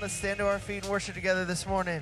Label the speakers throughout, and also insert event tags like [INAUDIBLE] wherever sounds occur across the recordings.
Speaker 1: Let's stand to our feet and worship together this morning.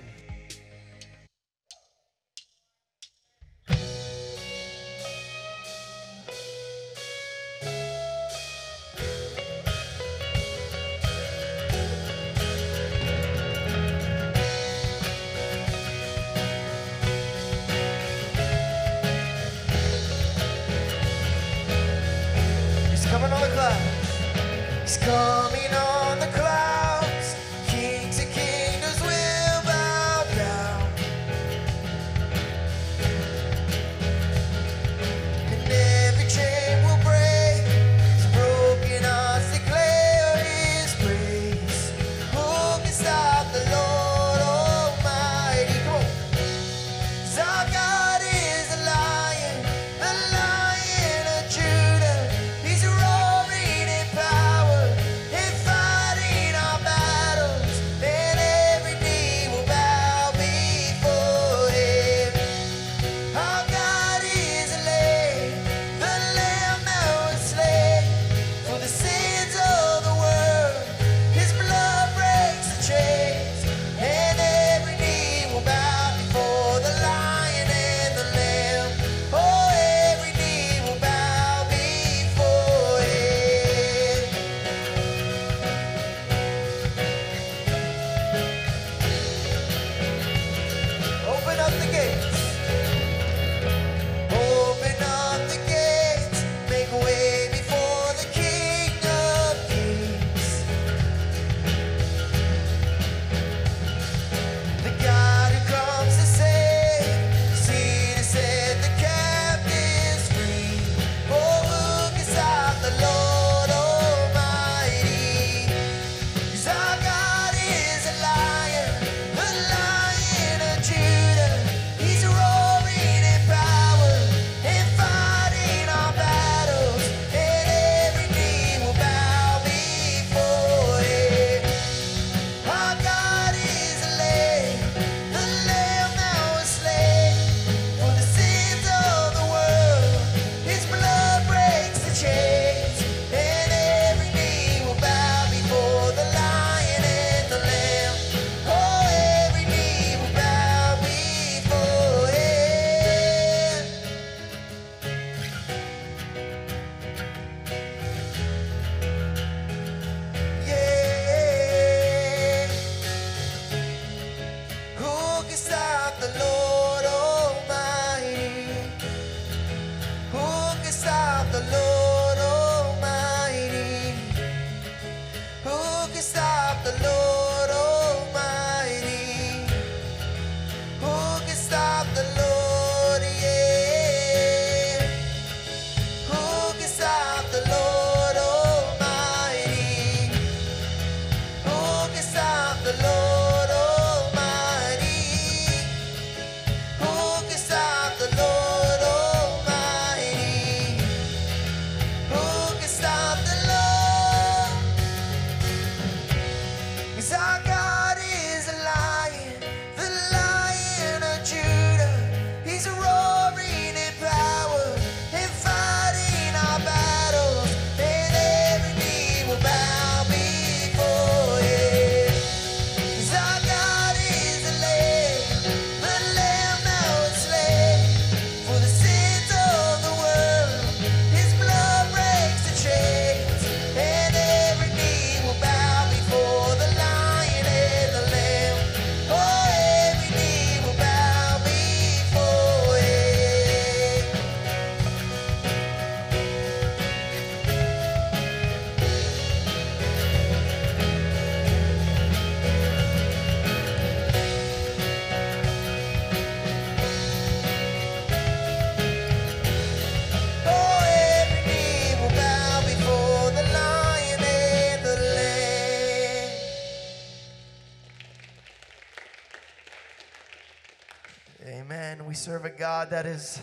Speaker 1: God that is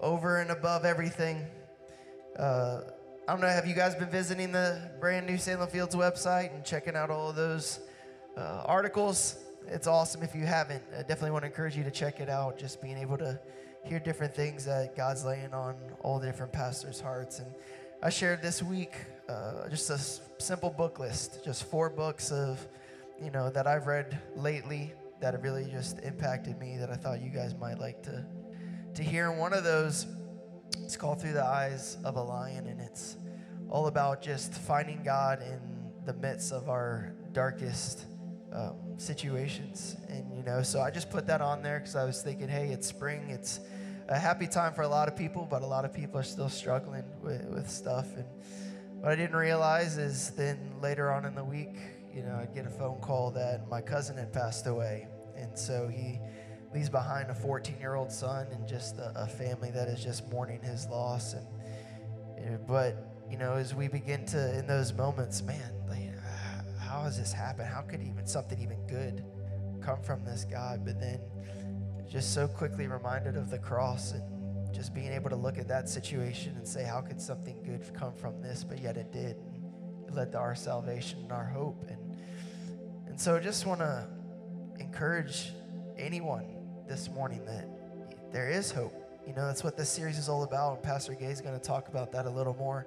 Speaker 1: over and above everything. Uh, I don't know, have you guys been visiting the brand new Salem Fields website and checking out all of those uh, articles? It's awesome if you haven't. I definitely want to encourage you to check it out, just being able to hear different things that God's laying on all the different pastors' hearts. And I shared this week uh, just a s- simple book list, just four books of, you know, that I've read lately that have really just impacted me that I thought you guys might like to to hear. One of those, it's called Through the Eyes of a Lion, and it's all about just finding God in the midst of our darkest um, situations. And, you know, so I just put that on there because I was thinking, hey, it's spring. It's a happy time for a lot of people, but a lot of people are still struggling with, with stuff. And what I didn't realize is then later on in the week, you know, I'd get a phone call that my cousin had passed away. And so he leaves behind a 14 year old son and just a, a, family that is just mourning his loss. And, you know, but, you know, as we begin to, in those moments, man, like, uh, how has this happened? How could even something even good come from this God? But then just so quickly reminded of the cross and just being able to look at that situation and say, how could something good come from this? But yet it did. It led to our salvation and our hope. And, and so I just want to encourage anyone this morning that there is hope. You know, that's what this series is all about. And Pastor Gay is going to talk about that a little more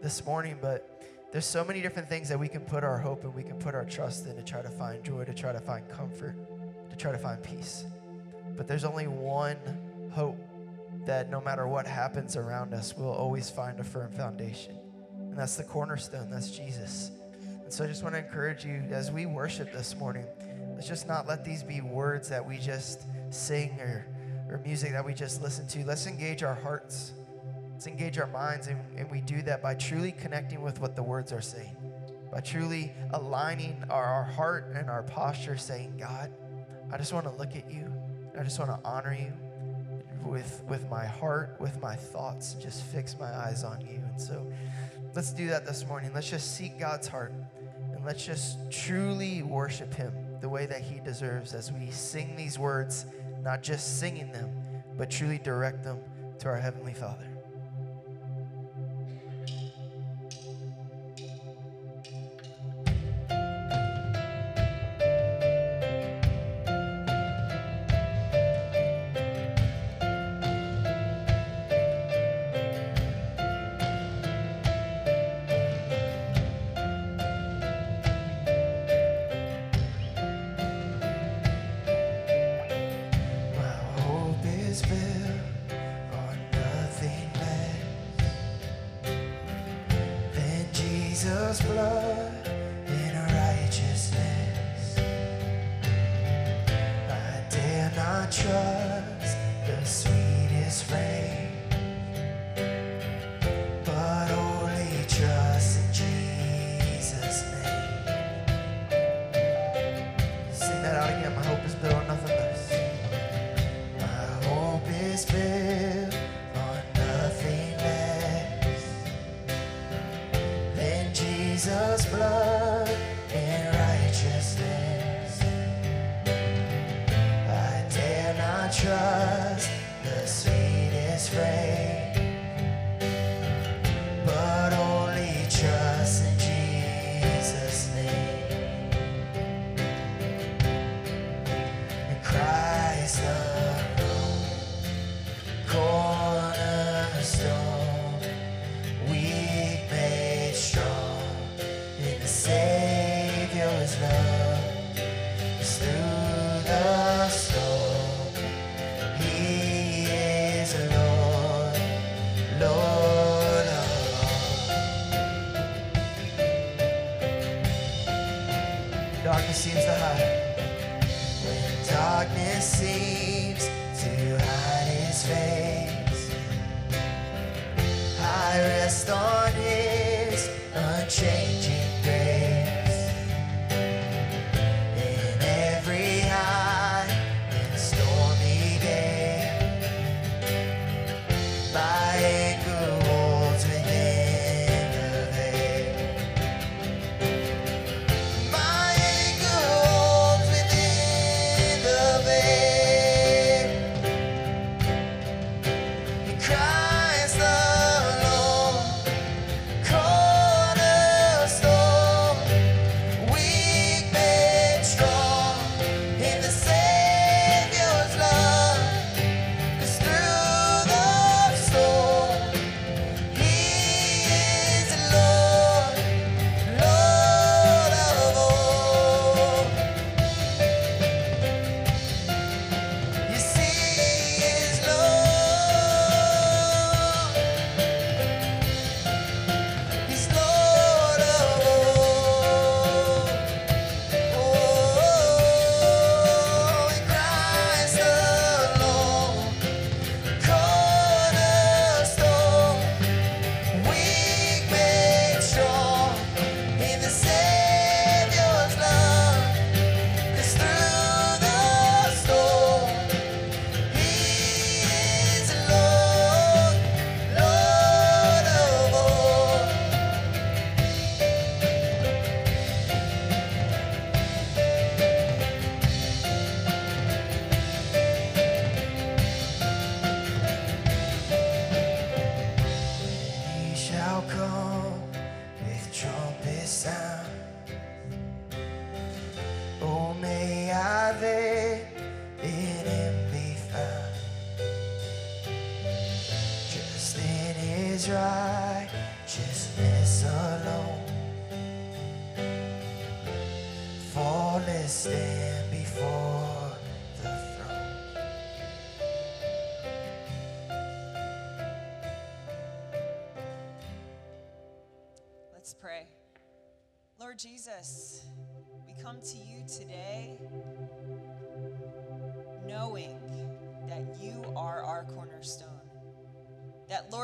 Speaker 1: this morning. But there's so many different things that we can put our hope and we can put our trust in to try to find joy, to try to find comfort, to try to find peace. But there's only one hope that no matter what happens around us, we'll always find a firm foundation. And that's the cornerstone, that's Jesus. And so I just want to encourage you as we worship this morning, let's just not let these be words that we just sing or, or music that we just listen to. Let's engage our hearts. Let's engage our minds, and, and we do that by truly connecting with what the words are saying, by truly aligning our, our heart and our posture, saying, God, I just want to look at you. I just want to honor you with, with my heart, with my thoughts, just fix my eyes on you. And so let's do that this morning. Let's just seek God's heart and let's just truly worship Him the way that He deserves as we sing these words, not just singing them, but truly direct them to our Heavenly Father.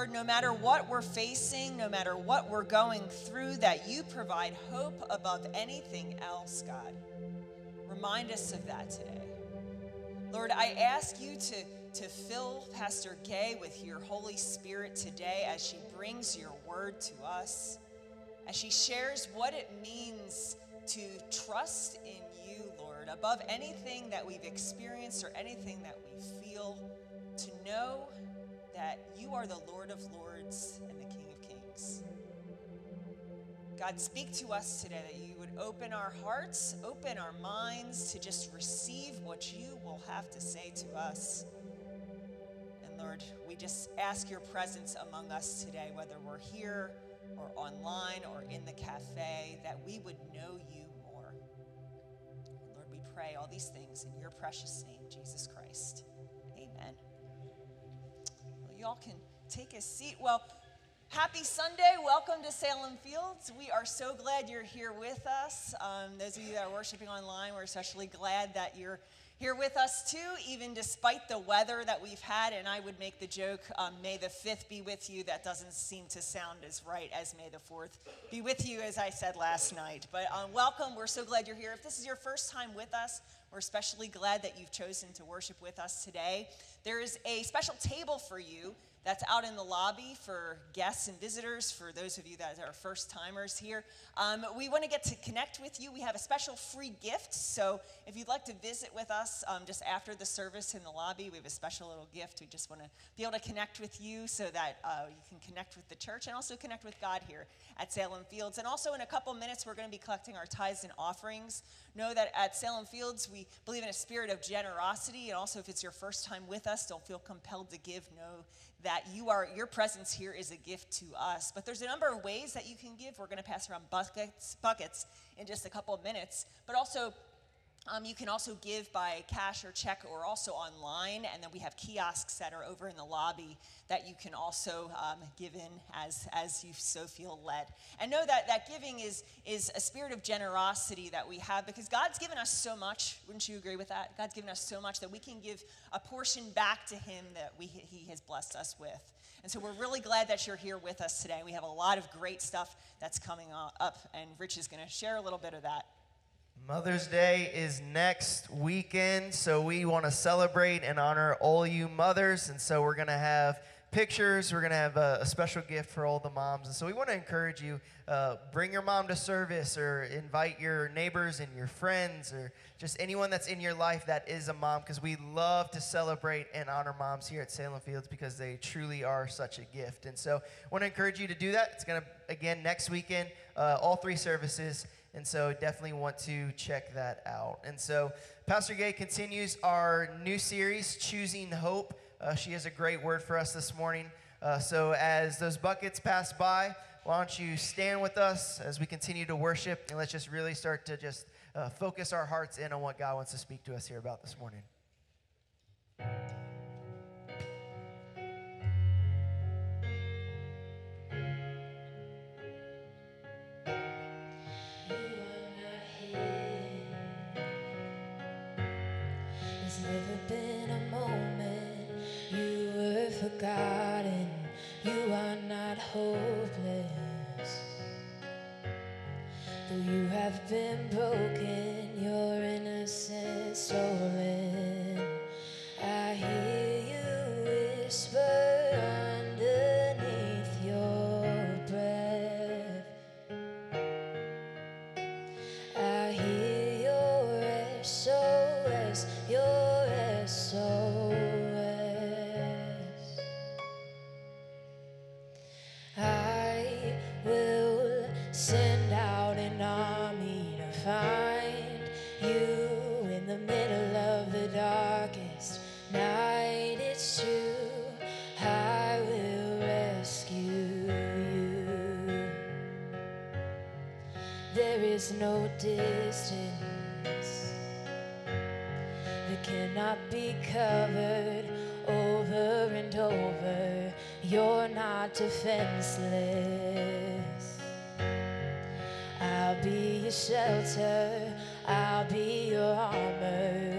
Speaker 2: Lord, no matter what we're facing, no matter what we're going through, that you provide hope above anything else, God. Remind us of that today. Lord, I ask you to, to fill Pastor Gay with your Holy Spirit today as she brings your word to us, as she shares what it means to trust in you, Lord, above anything that we've experienced or anything that we feel, to know that you are the Lord of Lords and the King of Kings. God, speak to us today that you would open our hearts, open our minds to just receive what you will have to say to us. And Lord, we just ask your presence among us today, whether we're here or online or in the cafe, that we would know you more. Lord, we pray all these things in your precious name, Jesus Christ. Amen. Y'all can take a seat. Well, happy Sunday. Welcome to Salem Fields. We are so glad you're here with us. Um, those of you that are worshiping online, we're especially glad that you're here with us too, even despite the weather that we've had. And I would make the joke, um, May the 5th be with you. That doesn't seem to sound as right as May the 4th be with you, as I said last night. But um, welcome. We're so glad you're here. If this is your first time with us, we're especially glad that you've chosen to worship with us today. There is a special table for you that's out in the lobby for guests and visitors, for those of you that are first timers here. Um, we want to get to connect with you. We have a special free gift. So if you'd like to visit with us um, just after the service in the lobby, we have a special little gift. We just want to be able to connect with you so that uh, you can connect with the church and also connect with God here at Salem Fields. And also in a couple minutes, we're going to be collecting our tithes and offerings. Know that at Salem Fields, we believe in a spirit of generosity. And also, if it's your first time with us, don't feel compelled to give. Know that you are your presence here is a gift to us. But there's a number of ways that you can give. We're going to pass around buckets, buckets in just a couple of minutes. But also, um, you can also give by cash or check or also online. And then we have kiosks that are over in the lobby that you can also um, give in as, as you so feel led. And know that that giving is, is a spirit of generosity that we have because God's given us so much. Wouldn't you agree with that? God's given us so much that we can give a portion back to Him that we, He has blessed us with. And so we're really glad that you're here with us today. We have a lot of great stuff that's coming up, and Rich is going to share a little bit of that.
Speaker 1: Mother's Day is next weekend, so we want to celebrate and honor all you mothers. And so we're going to have pictures. We're going to have a, a special gift for all the moms. And so we want to encourage you uh, bring your mom to service or invite your neighbors and your friends or just anyone that's in your life that is a mom because we love to celebrate and honor moms here at Salem Fields because they truly are such a gift. And so I want to encourage you to do that. It's going to, again, next weekend, uh, all three services. And so definitely want to check that out. And so Pastor Gay continues our new series, Choosing Hope. Uh, she has a great word for us this morning. Uh, so as those buckets pass by, why don't you stand with us as we continue to worship and let's just really start to just uh, focus our hearts in on what God wants to speak to us here about this morning.
Speaker 3: You are not hopeless. Though you have been broken, your innocence stolen. Covered over and over. You're not defenseless. I'll be your shelter, I'll be your armor.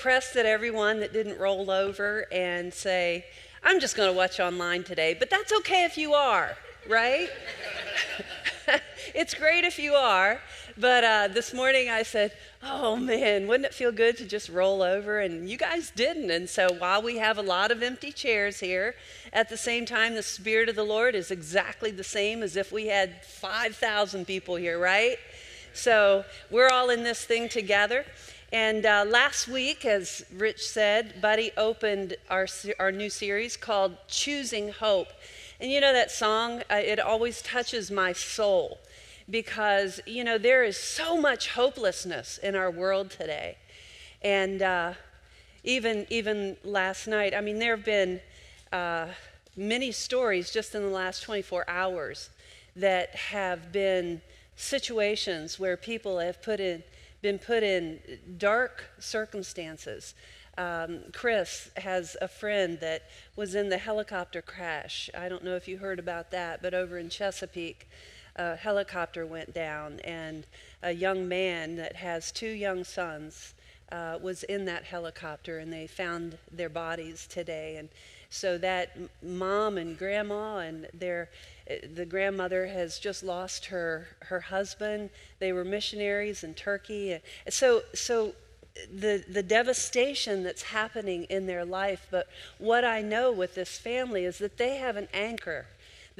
Speaker 4: Impressed at everyone that didn't roll over and say, I'm just going to watch online today, but that's okay if you are, right? [LAUGHS] it's great if you are, but uh, this morning I said, Oh man, wouldn't it feel good to just roll over? And you guys didn't. And so while we have a lot of empty chairs here, at the same time, the Spirit of the Lord is exactly the same as if we had 5,000 people here, right? So we're all in this thing together. And uh, last week, as Rich said, Buddy opened our, our new series called Choosing Hope. And you know that song? Uh, it always touches my soul because, you know, there is so much hopelessness in our world today. And uh, even, even last night, I mean, there have been uh, many stories just in the last 24 hours that have been situations where people have put in, been put in dark circumstances. Um, Chris has a friend that was in the helicopter crash. I don't know if you heard about that, but over in Chesapeake, a helicopter went down, and a young man that has two young sons uh, was in that helicopter, and they found their bodies today. And so that mom and grandma and their the grandmother has just lost her her husband. They were missionaries in Turkey. So so the the devastation that's happening in their life. But what I know with this family is that they have an anchor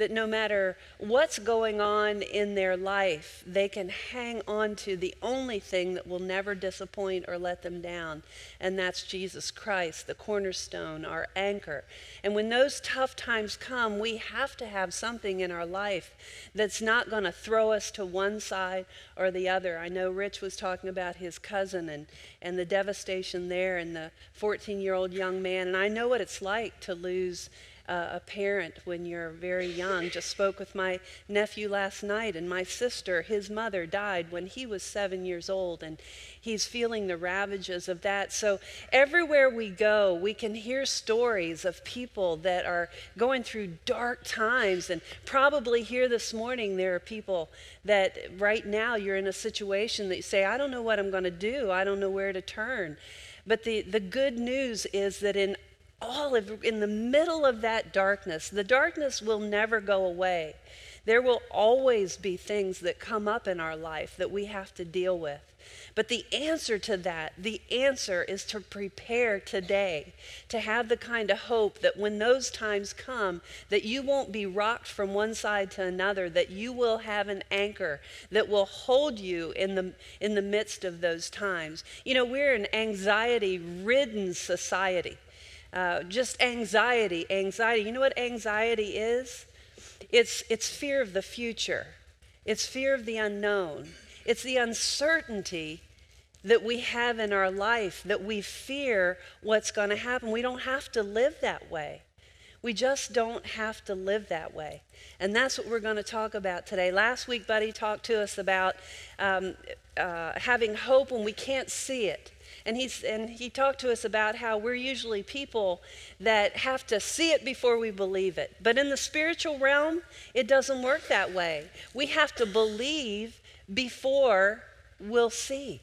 Speaker 4: that no matter what's going on in their life, they can hang on to the only thing that will never disappoint or let them down, and that's Jesus Christ, the cornerstone, our anchor. And when those tough times come, we have to have something in our life that's not going to throw us to one side or the other. I know Rich was talking about his cousin and, and the devastation there and the 14 year old young man, and I know what it's like to lose uh, a parent when you're very young. Just spoke with my nephew last night, and my sister, his mother, died when he was seven years old, and he's feeling the ravages of that. So, everywhere we go, we can hear stories of people that are going through dark times. And probably here this morning, there are people that right now you're in a situation that you say, I don't know what I'm going to do, I don't know where to turn. But the, the good news is that in all of, in the middle of that darkness, the darkness will never go away. There will always be things that come up in our life that we have to deal with. But the answer to that, the answer is to prepare today, to have the kind of hope that when those times come, that you won't be rocked from one side to another, that you will have an anchor that will hold you in the, in the midst of those times. You know, we're an anxiety ridden society. Uh, just anxiety, anxiety. You know what anxiety is? It's, it's fear of the future, it's fear of the unknown, it's the uncertainty that we have in our life that we fear what's going to happen. We don't have to live that way. We just don't have to live that way. And that's what we're going to talk about today. Last week, Buddy talked to us about um, uh, having hope when we can't see it. And, he's, and he talked to us about how we're usually people that have to see it before we believe it. But in the spiritual realm, it doesn't work that way. We have to believe before we'll see.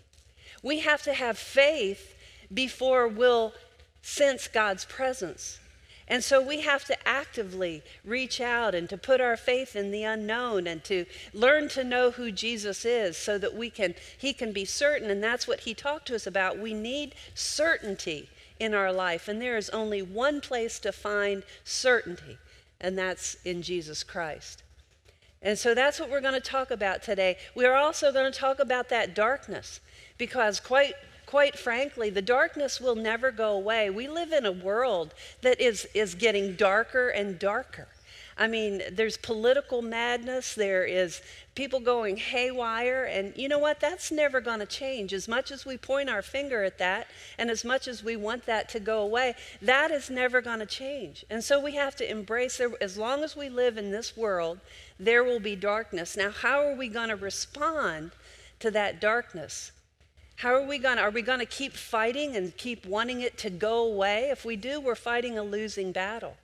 Speaker 4: We have to have faith before we'll sense God's presence. And so we have to actively reach out and to put our faith in the unknown and to learn to know who Jesus is so that we can he can be certain and that's what he talked to us about. We need certainty in our life and there is only one place to find certainty and that's in Jesus Christ. And so that's what we're going to talk about today. We are also going to talk about that darkness because quite quite frankly, the darkness will never go away. We live in a world that is, is getting darker and darker. I mean, there's political madness, there is people going haywire, and you know what? That's never going to change. As much as we point our finger at that, and as much as we want that to go away, that is never going to change. And so we have to embrace it. As long as we live in this world, there will be darkness. Now, how are we going to respond to that darkness? How are we going to, are we going to keep fighting and keep wanting it to go away? If we do, we're fighting a losing battle.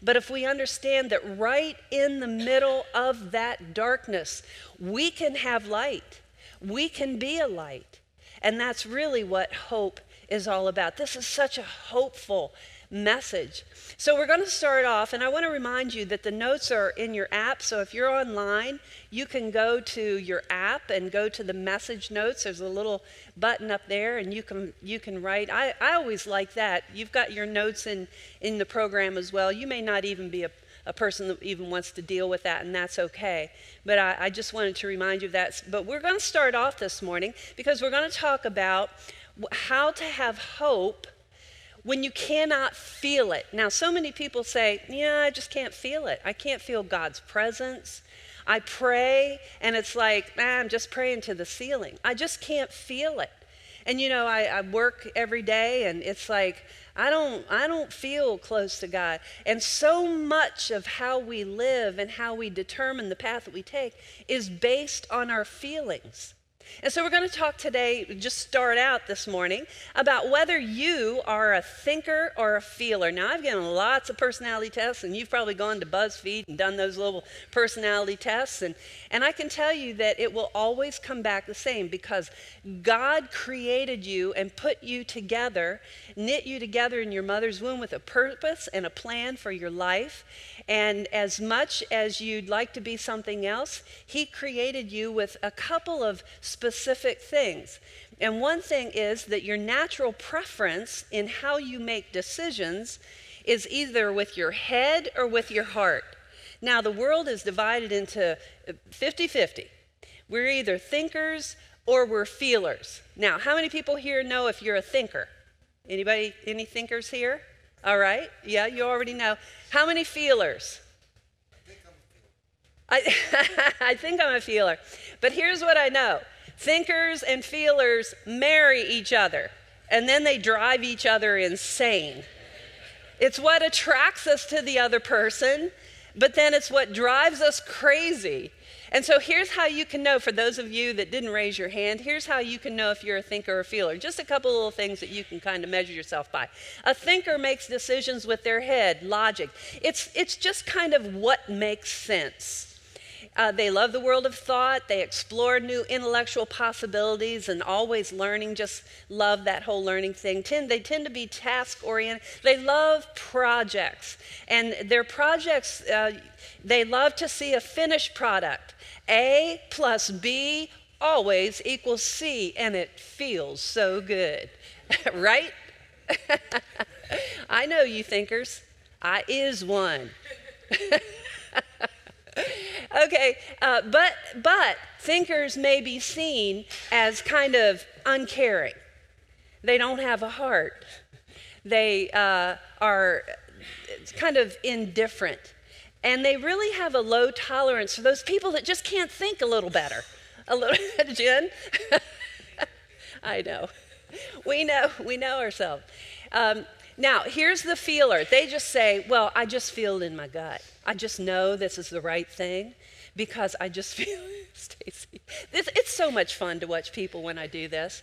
Speaker 4: But if we understand that right in the middle of that darkness, we can have light, we can be a light. And that's really what hope is all about. This is such a hopeful message. So, we're going to start off, and I want to remind you that the notes are in your app. So, if you're online, you can go to your app and go to the message notes. There's a little button up there, and you can you can write. I, I always like that. You've got your notes in in the program as well. You may not even be a a person that even wants to deal with that, and that's okay. But I, I just wanted to remind you of that. But we're going to start off this morning because we're going to talk about how to have hope when you cannot feel it. Now, so many people say, Yeah, I just can't feel it. I can't feel God's presence. I pray, and it's like, ah, I'm just praying to the ceiling. I just can't feel it. And you know, I, I work every day, and it's like, I don't, I don't feel close to God. And so much of how we live and how we determine the path that we take is based on our feelings. And so we're going to talk today, just start out this morning, about whether you are a thinker or a feeler. Now, I've given lots of personality tests, and you've probably gone to BuzzFeed and done those little personality tests. And, and I can tell you that it will always come back the same because God created you and put you together, knit you together in your mother's womb with a purpose and a plan for your life. And as much as you'd like to be something else, He created you with a couple of specific things. And one thing is that your natural preference in how you make decisions is either with your head or with your heart. Now, the world is divided into uh, 50 50. We're either thinkers or we're feelers. Now, how many people here know if you're a thinker? Anybody, any thinkers here? All right. Yeah, you already know. How many feelers? I, [LAUGHS] I think I'm a feeler. But here's what I know thinkers and feelers marry each other, and then they drive each other insane. It's what attracts us to the other person, but then it's what drives us crazy. And so here's how you can know for those of you that didn't raise your hand, here's how you can know if you're a thinker or a feeler. Just a couple little things that you can kind of measure yourself by. A thinker makes decisions with their head, logic. It's, it's just kind of what makes sense. Uh, they love the world of thought. They explore new intellectual possibilities and always learning. Just love that whole learning thing. Tend, they tend to be task oriented. They love projects. And their projects, uh, they love to see a finished product. A plus B always equals C, and it feels so good, [LAUGHS] right? [LAUGHS] I know you thinkers. I is one. [LAUGHS] okay, uh, but but thinkers may be seen as kind of uncaring. They don't have a heart. They uh, are kind of indifferent, and they really have a low tolerance for those people that just can't think a little better. A little, [LAUGHS] Jen. [LAUGHS] I know. We know. We know ourselves. Um, now, here's the feeler. They just say, Well, I just feel it in my gut. I just know this is the right thing because I just [LAUGHS] feel Stacy. It's so much fun to watch people when I do this.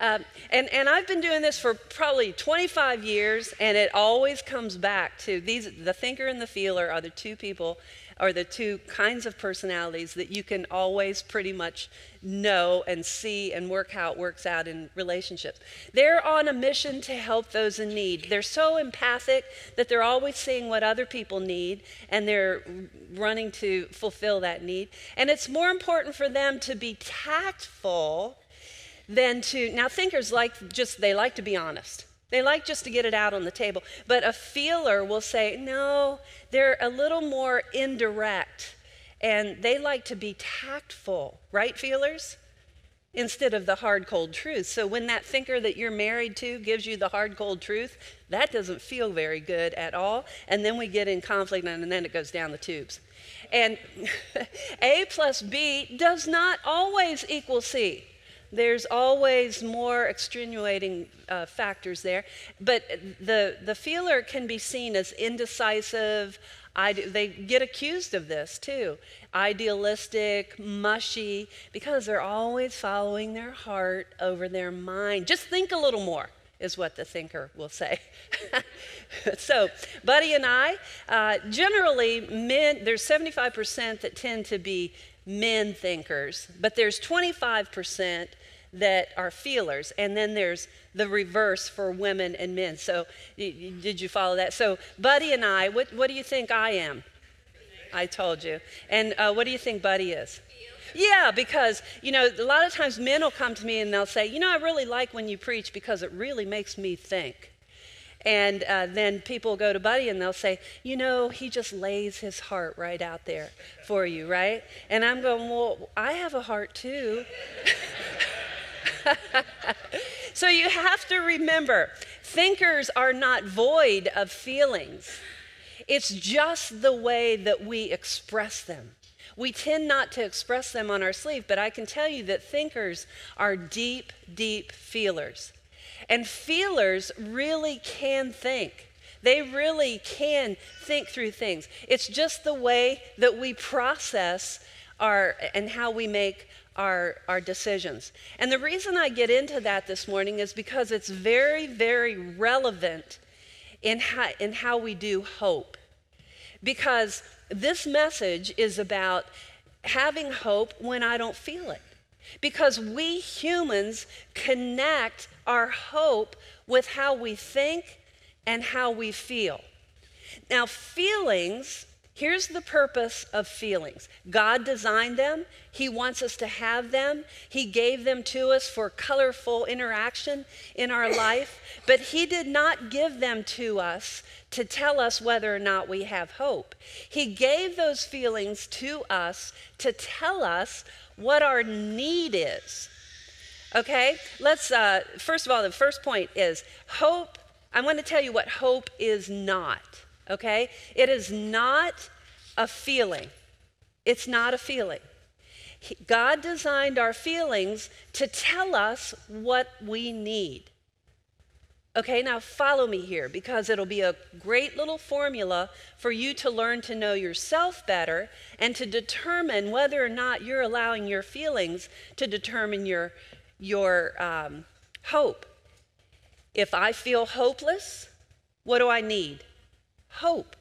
Speaker 4: Um, and, and I've been doing this for probably 25 years, and it always comes back to these the thinker and the feeler are the two people are the two kinds of personalities that you can always pretty much know and see and work how it works out in relationships. They're on a mission to help those in need. They're so empathic that they're always seeing what other people need and they're running to fulfill that need. And it's more important for them to be tactful than to now thinkers like just they like to be honest. They like just to get it out on the table. But a feeler will say, no, they're a little more indirect and they like to be tactful, right, feelers? Instead of the hard, cold truth. So when that thinker that you're married to gives you the hard, cold truth, that doesn't feel very good at all. And then we get in conflict and then it goes down the tubes. And [LAUGHS] A plus B does not always equal C. There's always more extenuating uh, factors there. But the, the feeler can be seen as indecisive. I, they get accused of this too idealistic, mushy, because they're always following their heart over their mind. Just think a little more is what the thinker will say. [LAUGHS] so, Buddy and I, uh, generally, men, there's 75% that tend to be men thinkers, but there's 25% that are feelers, and then there's the reverse for women and men. So, did you follow that? So, Buddy and I, what, what do you think I am? I told you. And uh, what do you think Buddy is? Yeah, because, you know, a lot of times men will come to me and they'll say, you know, I really like when you preach because it really makes me think. And uh, then people go to Buddy and they'll say, you know, he just lays his heart right out there for you, right? And I'm going, well, I have a heart too. [LAUGHS] [LAUGHS] so you have to remember thinkers are not void of feelings, it's just the way that we express them. We tend not to express them on our sleeve, but I can tell you that thinkers are deep, deep feelers. And feelers really can think. They really can think through things. It's just the way that we process our and how we make our, our decisions. And the reason I get into that this morning is because it's very, very relevant in how, in how we do hope. Because this message is about having hope when I don't feel it. Because we humans connect our hope with how we think and how we feel. Now, feelings Here's the purpose of feelings God designed them, He wants us to have them. He gave them to us for colorful interaction in our life, but He did not give them to us to tell us whether or not we have hope. He gave those feelings to us to tell us what our need is. Okay? Let's, uh, first of all, the first point is hope. I want to tell you what hope is not. Okay? It is not a feeling. It's not a feeling. God designed our feelings to tell us what we need. Okay, now follow me here because it'll be a great little formula for you to learn to know yourself better and to determine whether or not you're allowing your feelings to determine your, your um, hope. If I feel hopeless, what do I need? Hope.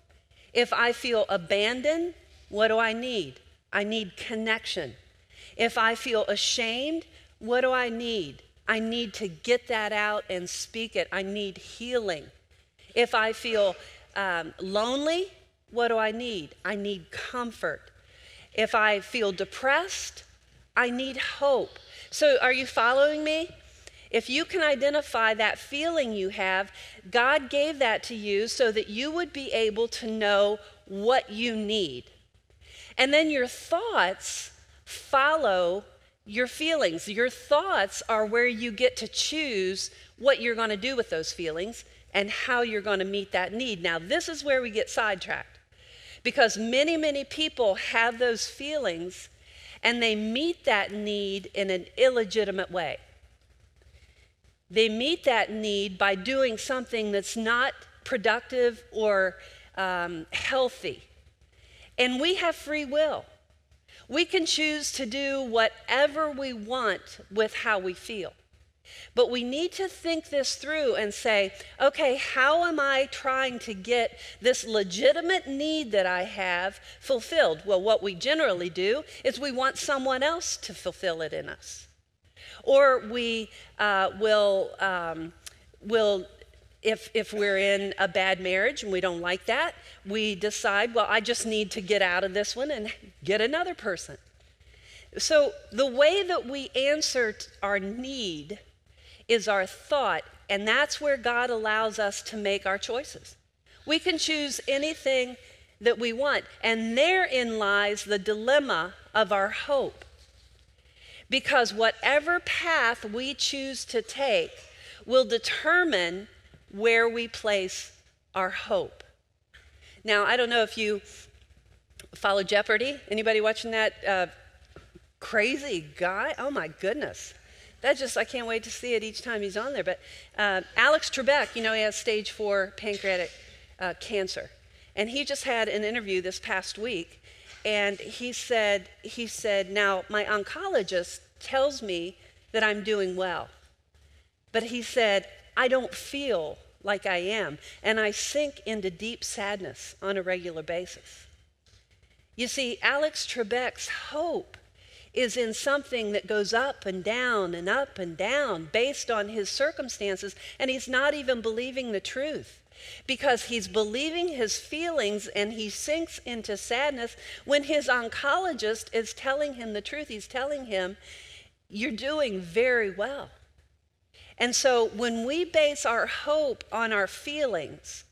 Speaker 4: If I feel abandoned, what do I need? I need connection. If I feel ashamed, what do I need? I need to get that out and speak it. I need healing. If I feel um, lonely, what do I need? I need comfort. If I feel depressed, I need hope. So, are you following me? If you can identify that feeling you have, God gave that to you so that you would be able to know what you need. And then your thoughts follow your feelings. Your thoughts are where you get to choose what you're going to do with those feelings and how you're going to meet that need. Now, this is where we get sidetracked because many, many people have those feelings and they meet that need in an illegitimate way. They meet that need by doing something that's not productive or um, healthy. And we have free will. We can choose to do whatever we want with how we feel. But we need to think this through and say, okay, how am I trying to get this legitimate need that I have fulfilled? Well, what we generally do is we want someone else to fulfill it in us. Or we uh, will, um, will if, if we're in a bad marriage and we don't like that, we decide, well, I just need to get out of this one and get another person. So the way that we answer our need is our thought, and that's where God allows us to make our choices. We can choose anything that we want, and therein lies the dilemma of our hope. Because whatever path we choose to take will determine where we place our hope. Now, I don't know if you follow Jeopardy. Anybody watching that uh, crazy guy? Oh my goodness. That just, I can't wait to see it each time he's on there. But uh, Alex Trebek, you know, he has stage four pancreatic uh, cancer. And he just had an interview this past week. And he said, he said, now my oncologist tells me that I'm doing well. But he said, I don't feel like I am. And I sink into deep sadness on a regular basis. You see, Alex Trebek's hope is in something that goes up and down and up and down based on his circumstances, and he's not even believing the truth because he's believing his feelings and he sinks into sadness when his oncologist is telling him the truth. He's telling him, You're doing very well. And so when we base our hope on our feelings,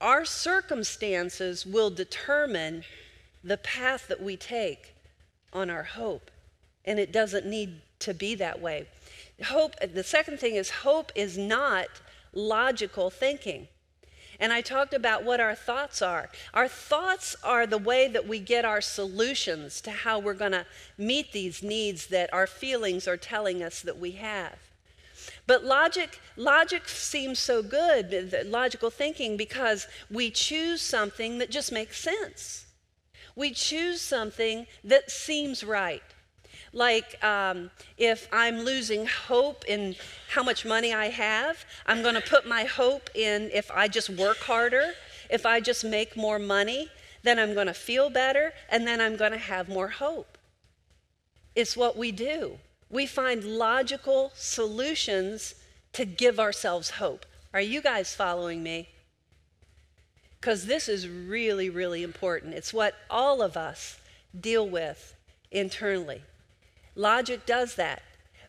Speaker 4: our circumstances will determine the path that we take on our hope. And it doesn't need to be that way. Hope, the second thing is hope is not logical thinking. And I talked about what our thoughts are. Our thoughts are the way that we get our solutions to how we're going to meet these needs that our feelings are telling us that we have. But logic, logic seems so good, logical thinking, because we choose something that just makes sense. We choose something that seems right. Like um, if I'm losing hope in how much money I have, I'm going to put my hope in if I just work harder, if I just make more money, then I'm going to feel better, and then I'm going to have more hope. It's what we do. We find logical solutions to give ourselves hope. Are you guys following me? because this is really, really important. It's what all of us deal with internally. Logic does that.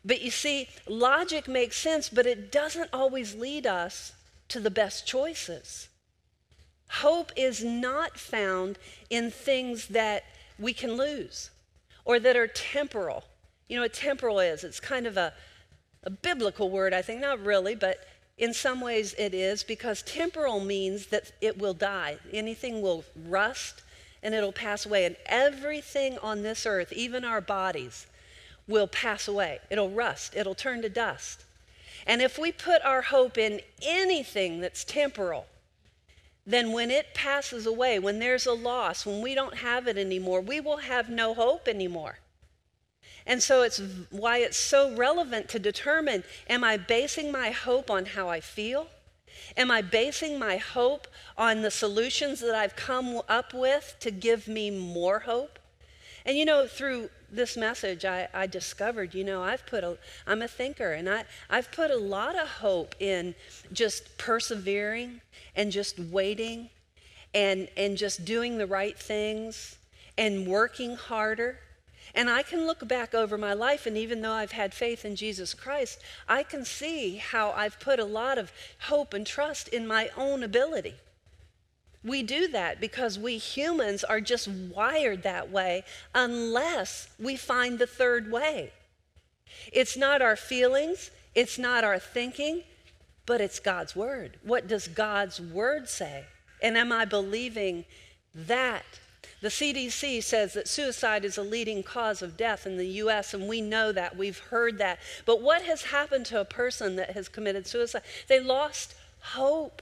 Speaker 4: But you see, logic makes sense, but it doesn't always lead us to the best choices. Hope is not found in things that we can lose or that are temporal. You know what temporal is? It's kind of a, a biblical word, I think. Not really, but in some ways it is because temporal means that it will die. Anything will rust and it'll pass away. And everything on this earth, even our bodies, will pass away. It'll rust, it'll turn to dust. And if we put our hope in anything that's temporal, then when it passes away, when there's a loss, when we don't have it anymore, we will have no hope anymore. And so it's why it's so relevant to determine am I basing my hope on how I feel? Am I basing my hope on the solutions that I've come up with to give me more hope? And you know, through this message, I, I discovered, you know, I've put a, I'm a thinker, and I, I've put a lot of hope in just persevering and just waiting and, and just doing the right things and working harder. And I can look back over my life, and even though I've had faith in Jesus Christ, I can see how I've put a lot of hope and trust in my own ability. We do that because we humans are just wired that way unless we find the third way. It's not our feelings, it's not our thinking, but it's God's word. What does God's word say? And am I believing that? The CDC says that suicide is a leading cause of death in the US, and we know that. We've heard that. But what has happened to a person that has committed suicide? They lost hope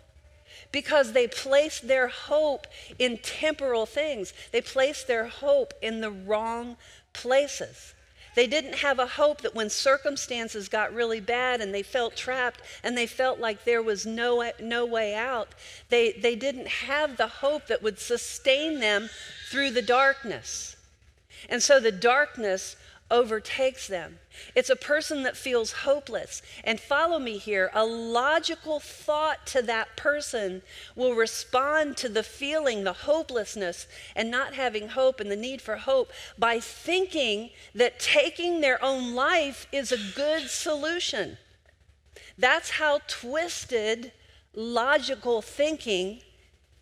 Speaker 4: because they placed their hope in temporal things. They placed their hope in the wrong places. They didn't have a hope that when circumstances got really bad and they felt trapped and they felt like there was no, no way out, they, they didn't have the hope that would sustain them through the darkness. And so the darkness overtakes them. It's a person that feels hopeless. And follow me here a logical thought to that person will respond to the feeling, the hopelessness, and not having hope and the need for hope by thinking that taking their own life is a good solution. That's how twisted logical thinking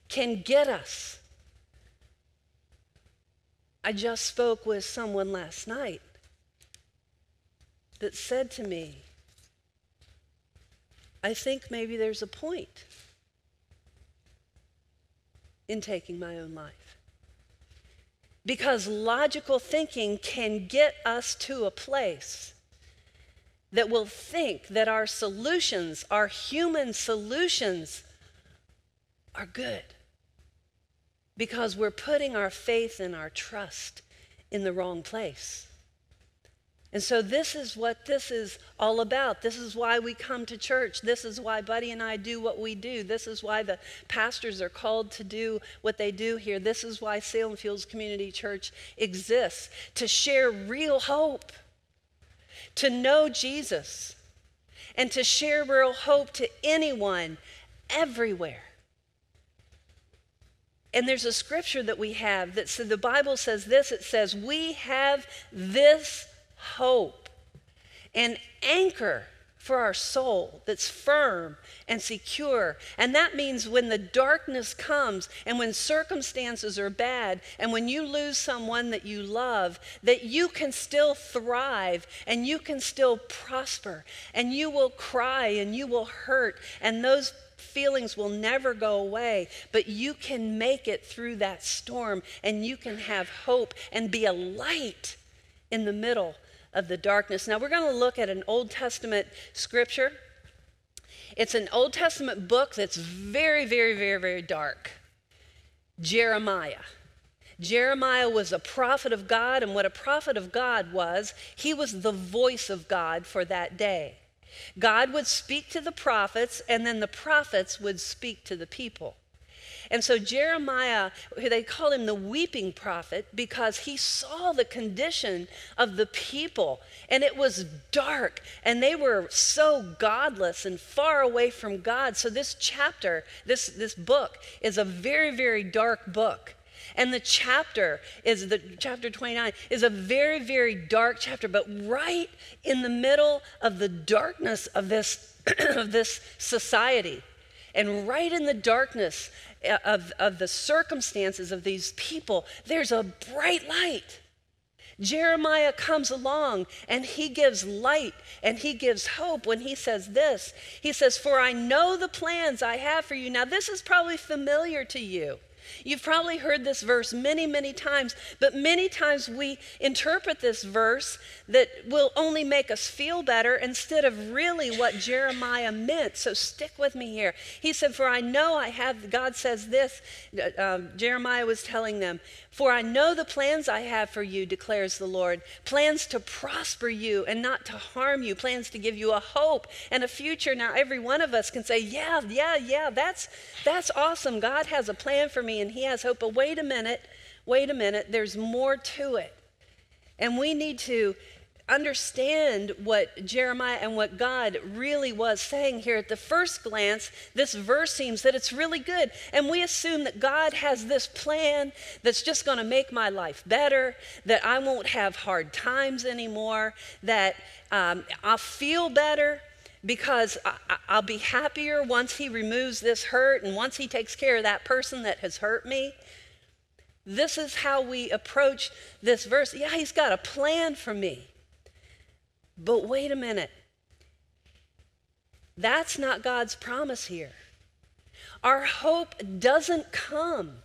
Speaker 4: can get us. I just spoke with someone last night that said to me, I think maybe there's a point in taking my own life. Because logical thinking can get us to a place that will think that our solutions, our human solutions, are good. Because we're putting our faith and our trust in the wrong place. And so, this is what this is all about. This is why we come to church. This is why Buddy and I do what we do. This is why the pastors are called to do what they do here. This is why Salem Fields Community Church exists to share real hope, to know Jesus, and to share real hope to anyone, everywhere. And there's a scripture that we have that says the Bible says this it says, We have this hope, an anchor for our soul that's firm and secure. And that means when the darkness comes and when circumstances are bad and when you lose someone that you love, that you can still thrive and you can still prosper and you will cry and you will hurt and those feelings will never go away, but you can make it through that storm and you can have hope and be a light in the middle of the darkness. Now, we're going to look at an Old Testament scripture. It's an Old Testament book that's very, very, very, very dark Jeremiah. Jeremiah was a prophet of God, and what a prophet of God was, he was the voice of God for that day. God would speak to the prophets, and then the prophets would speak to the people. And so Jeremiah, they call him the weeping prophet because he saw the condition of the people and it was dark and they were so godless and far away from God. So this chapter, this, this book is a very, very dark book. And the chapter is the chapter 29 is a very, very dark chapter, but right in the middle of the darkness of this, [CLEARS THROAT] of this society. And right in the darkness Uh, of, of the circumstances of these people, there's a bright light. Jeremiah comes along and he gives light and he gives hope when he says this. He says, For I know the plans I have for you. Now, this is probably familiar to you. You've probably heard this verse many, many times, but many times we interpret this verse that will only make us feel better instead of really what Jeremiah meant. So stick with me here. He said, For I know I have, God says this, uh, um, Jeremiah was telling them, For I know the plans I have for you, declares the Lord plans to prosper you and not to harm you, plans to give you a hope and a future. Now, every one of us can say, Yeah, yeah, yeah, that's, that's awesome. God has a plan for me and He has hope. But wait a minute, wait a minute, there's more to it. And we need to understand what Jeremiah and what God really was saying here. At the first glance, this verse seems that it's really good. And we assume that God has this plan that's just going to make my life better, that I won't have hard times anymore, that um, I'll feel better because I, will be happier once he removes this hurt and once he takes care of that person that has hurt me. This is how we approach this verse. Yeah, he's got a plan for me. But wait a minute. That's not God's promise here. Our hope doesn't come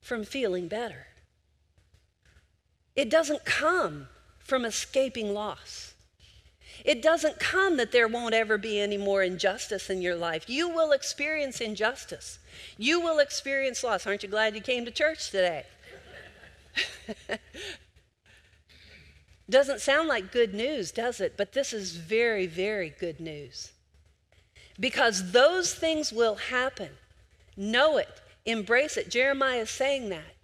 Speaker 4: from feeling better, it doesn't come from escaping loss. It doesn't come that there won't ever be any more injustice in your life. You will experience injustice. You will experience loss. Aren't you glad you came to church today? [LAUGHS] Doesn't sound like good news, does it? But this is very, very good news. Because those things will happen. Know it, embrace it. Jeremiah is saying that.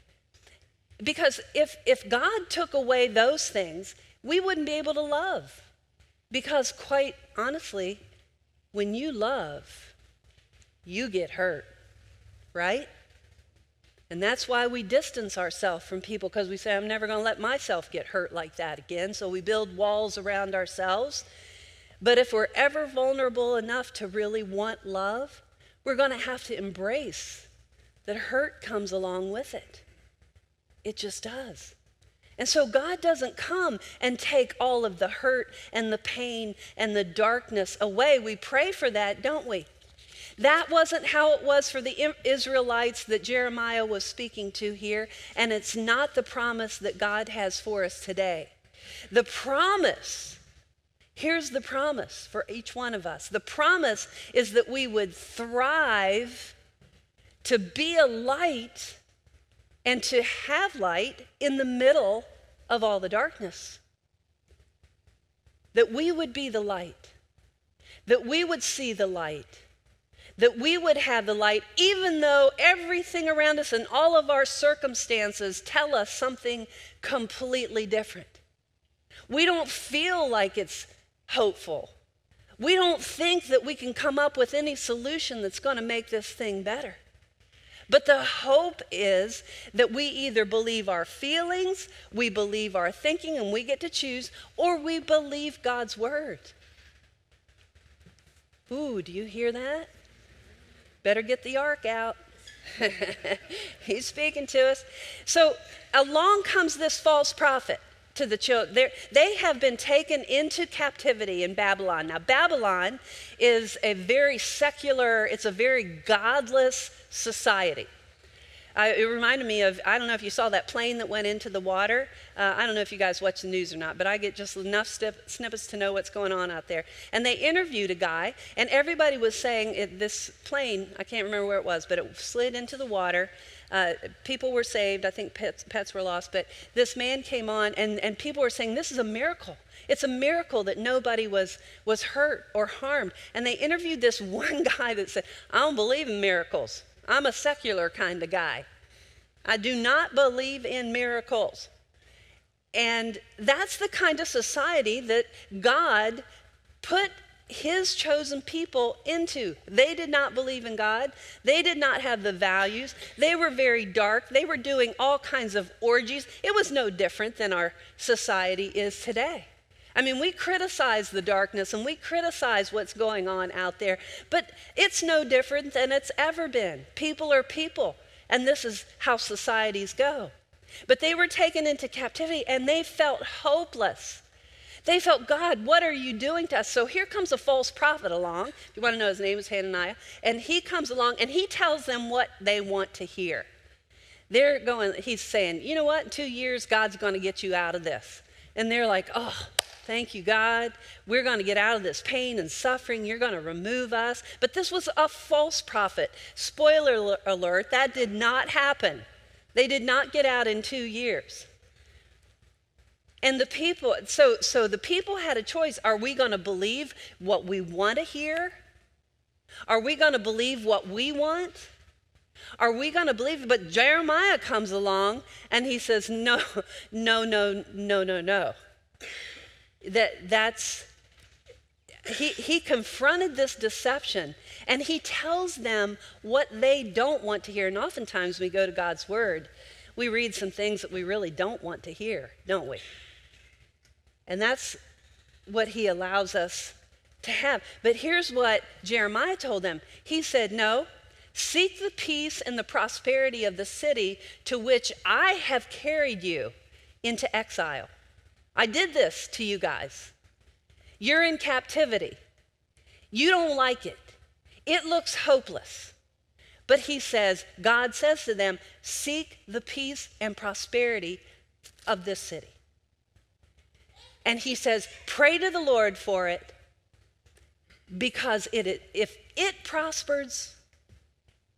Speaker 4: Because if, if God took away those things, we wouldn't be able to love. Because, quite honestly, when you love, you get hurt, right? And that's why we distance ourselves from people because we say, I'm never going to let myself get hurt like that again. So we build walls around ourselves. But if we're ever vulnerable enough to really want love, we're going to have to embrace that hurt comes along with it. It just does. And so God doesn't come and take all of the hurt and the pain and the darkness away. We pray for that, don't we? That wasn't how it was for the Israelites that Jeremiah was speaking to here, and it's not the promise that God has for us today. The promise, here's the promise for each one of us the promise is that we would thrive to be a light and to have light in the middle of all the darkness. That we would be the light, that we would see the light that we would have the light, even though everything around us and all of our circumstances tell us something completely different. We don't feel like it's hopeful. We don't think that we can come up with any solution that's going to make this thing better. But the hope is that we either believe our feelings, we believe our thinking, and we get to choose, or we believe God's word. Ooh, do you hear that? Better get the ark out. [LAUGHS] He's speaking to us. So along comes this false prophet to the children. They have been taken into captivity in Babylon. Now, Babylon is a very secular, it's a very godless society. It reminded me of, I don't know if you saw that plane that went into the water. Uh, I don't know if you guys watch the news or not, but I get just enough snippets to know what's going on out there. And they interviewed a guy, and everybody was saying it, this plane, I can't remember where it was, but it slid into the water. Uh, people were saved. I think pets, pets were lost. But this man came on, and, and people were saying, This is a miracle. It's a miracle that nobody was, was hurt or harmed. And they interviewed this [LAUGHS] one guy that said, I don't believe in miracles. I'm a secular kind of guy. I do not believe in miracles. And that's the kind of society that God put his chosen people into. They did not believe in God. They did not have the values. They were very dark. They were doing all kinds of orgies. It was no different than our society is today. I mean, we criticize the darkness and we criticize what's going on out there, but it's no different than it's ever been. People are people, and this is how societies go. But they were taken into captivity and they felt hopeless. They felt, God, what are you doing to us? So here comes a false prophet along. If you want to know, his name is Hananiah. And he comes along and he tells them what they want to hear. They're going, he's saying, you know what? In two years, God's going to get you out of this. And they're like, oh, thank you, God. We're going to get out of this pain and suffering. You're going to remove us. But this was a false prophet. Spoiler alert, that did not happen. They did not get out in two years. And the people, so, so the people had a choice. Are we going to believe what we want to hear? Are we going to believe what we want? Are we going to believe? But Jeremiah comes along and he says, no, [LAUGHS] no, no, no, no, no. That, that's, he, he confronted this deception and he tells them what they don't want to hear. And oftentimes we go to God's word, we read some things that we really don't want to hear, don't we? And that's what he allows us to have. But here's what Jeremiah told them He said, No, seek the peace and the prosperity of the city to which I have carried you into exile. I did this to you guys. You're in captivity. You don't like it. It looks hopeless. But he says, God says to them, seek the peace and prosperity of this city. And he says, pray to the Lord for it because it, if it prospers,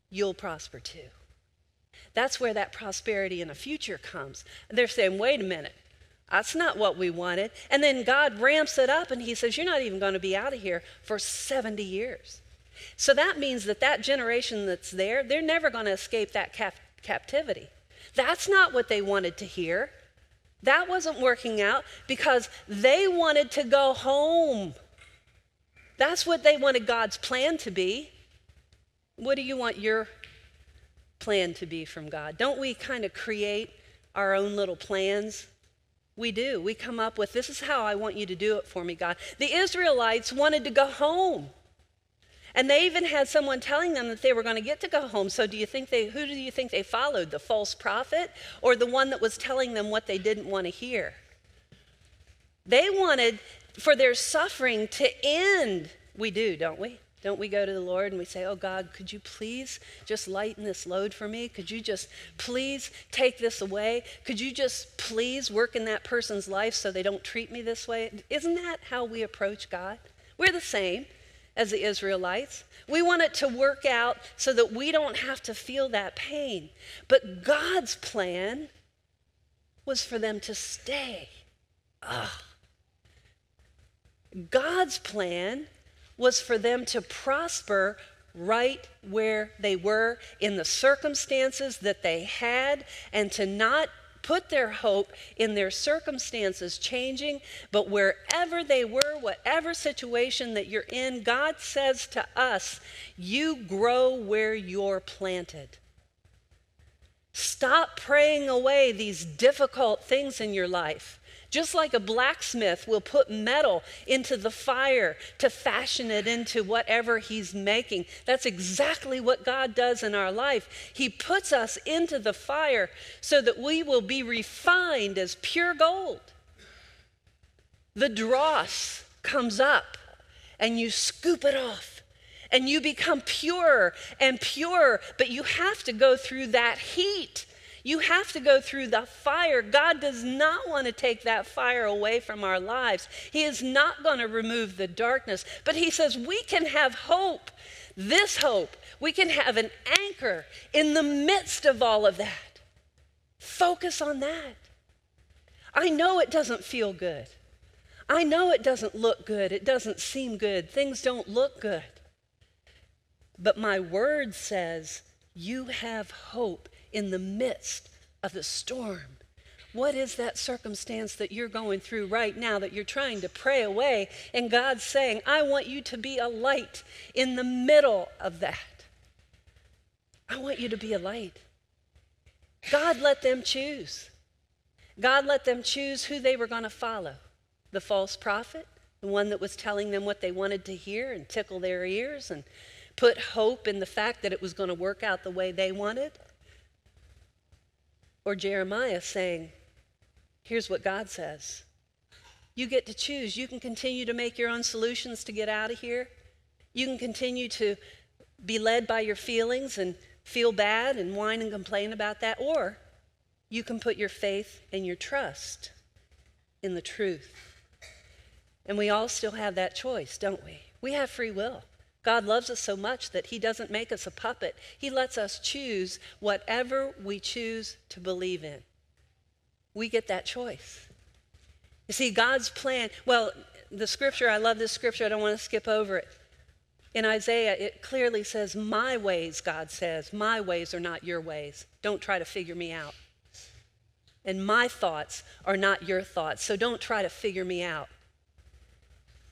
Speaker 4: you'll prosper too. That's where that prosperity in the future comes. They're saying, wait a minute, that's not what we wanted. And then God ramps it up and he says, you're not even going to be out of here for 70 years. So that means that that generation that's there, they're never going to escape that cap- captivity. That's not what they wanted to hear. That wasn't working out because they wanted to go home. That's what they wanted God's plan to be. What do you want your plan to be from God? Don't we kind of create our own little plans? We do. We come up with this is how I want you to do it for me, God. The Israelites wanted to go home. And they even had someone telling them that they were going to get to go home. So do you think they who do you think they followed? The false prophet or the one that was telling them what they didn't want to hear? They wanted for their suffering to end. We do, don't we? Don't we go to the Lord and we say, Oh God, could you please just lighten this load for me? Could you just please take this away? Could you just please work in that person's life so they don't treat me this way? Isn't that how we approach God? We're the same as the Israelites. We want it to work out so that we don't have to feel that pain. But God's plan was for them to stay. Ugh. God's plan was for them to prosper right where they were in the circumstances that they had and to not put their hope in their circumstances changing, but wherever they were, whatever situation that you're in, God says to us, You grow where you're planted. Stop praying away these difficult things in your life. Just like a blacksmith will put metal into the fire to fashion it into whatever he's making. That's exactly what God does in our life. He puts us into the fire so that we will be refined as pure gold. The dross comes up and you scoop it off and you become pure and pure, but you have to go through that heat you have to go through the fire. God does not want to take that fire away from our lives. He is not going to remove the darkness, but He says we can have hope. This hope, we can have an anchor in the midst of all of that. Focus on that. I know it doesn't feel good. I know it doesn't look good. It doesn't seem good. Things don't look good. But my word says You have hope in the midst of the storm. What is that circumstance that you're going through right now that you're trying to pray away? And God's saying, I want you to be a light in the middle of that. I want you to be a light. God let them choose. God let them choose who they were going to follow the false prophet, the one that was telling them what they wanted to hear and tickle their ears and put hope in the fact that it was going to work out the way they wanted. Or Jeremiah saying, Here's what God says. You get to choose. You can continue to make your own solutions to get out of here. You can continue to be led by your feelings and feel bad and whine and complain about that. Or you can put your faith and your trust in the truth. And we all still have that choice, don't we? We have free will. God loves us so much that He doesn't make us a puppet. He lets us choose whatever we choose to believe in we get that choice. You see, God's plan, well, the scripture, I love this scripture, I don't want to skip over it. In Isaiah, it clearly says, My ways, God says, my ways are not your ways. Don't try to figure me out. And my thoughts are not your thoughts, so don't try to figure me out.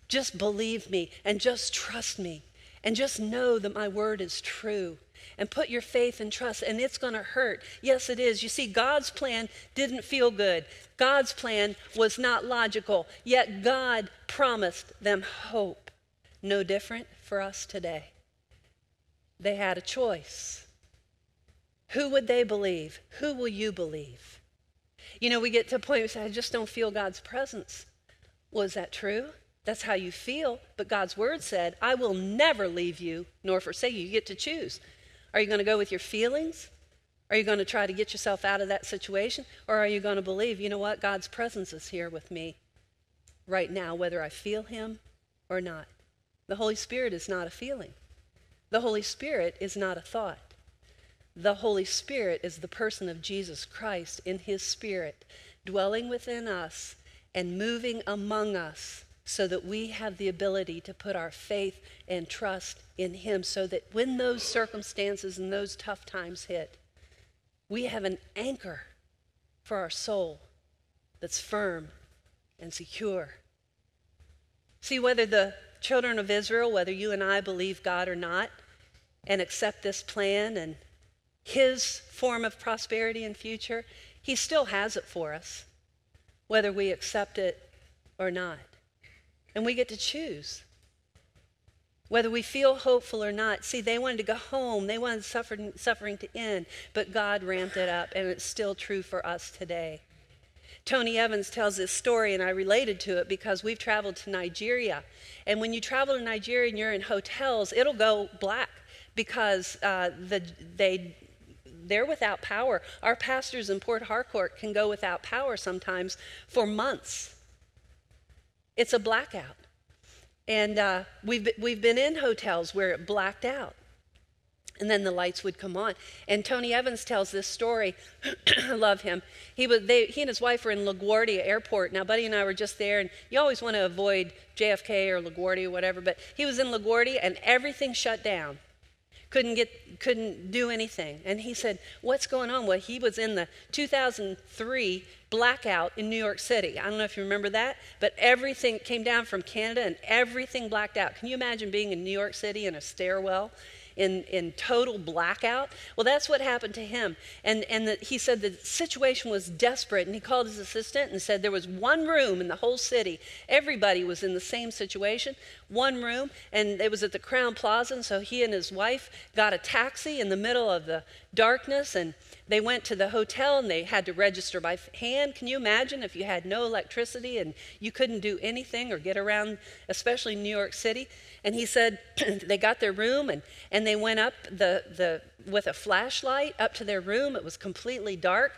Speaker 4: Just believe me and just trust me and just know that my word is true and put your faith and trust, and it's going to hurt. Yes, it is. You see, God's plan didn't feel good, God's plan was not logical, yet God promised them hope. No different for us today. They had a choice. Who would they believe? Who will you believe? You know, we get to a point where we say, I just don't feel God's presence. Was that true? That's how you feel. But God's word said, I will never leave you nor forsake you. You get to choose. Are you going to go with your feelings? Are you going to try to get yourself out of that situation? Or are you going to believe, you know what, God's presence is here with me right now, whether I feel Him or not? The Holy Spirit is not a feeling, the Holy Spirit is not a thought. The Holy Spirit is the person of Jesus Christ in His Spirit, dwelling within us and moving among us so that we have the ability to put our faith and trust in Him so that when those circumstances and those tough times hit, we have an anchor for our soul that's firm and secure. See, whether the children of Israel, whether you and I believe God or not, and accept this plan and His form of prosperity and future, He still has it for us, whether we accept it or not. And we get to choose whether we feel hopeful or not. See, they wanted to go home, they wanted suffering, suffering to end, but God ramped it up, and it's still true for us today. Tony Evans tells this story, and I related to it because we've traveled to Nigeria. And when you travel to Nigeria and you're in hotels, it'll go black because uh, the, they, they're without power. Our pastors in Port Harcourt can go without power sometimes for months. It's a blackout. And uh, we've, we've been in hotels where it blacked out. And then the lights would come on. And Tony Evans tells this story. [CLEARS THROAT] I love him. He, was, they, he and his wife were in LaGuardia Airport. Now, Buddy and I were just there, and you always want to avoid JFK or LaGuardia or whatever, but he was in LaGuardia, and everything shut down couldn't get couldn't do anything. And he said what's going on? Well he was in the 2003 blackout in new york city. I don't know if you remember that but everything came down from canada and everything blacked out. Can you imagine being in new york city in a stairwell in, in total blackout. Well, that's what happened to him. And, and the, he said the situation was desperate. And he called his assistant and said there was one room in the whole city. Everybody was in the same situation, one room. And it was at the Crowne Plaza. And so he and his wife got a taxi in the middle of the darkness and they went to the hotel and they had to register by hand. Can you imagine if you had no electricity and you couldn't do anything or get around, especially New York City? And he said [CLEARS THROAT] they got their room and, and they went up the, the, with a flashlight up to their room. It was completely dark.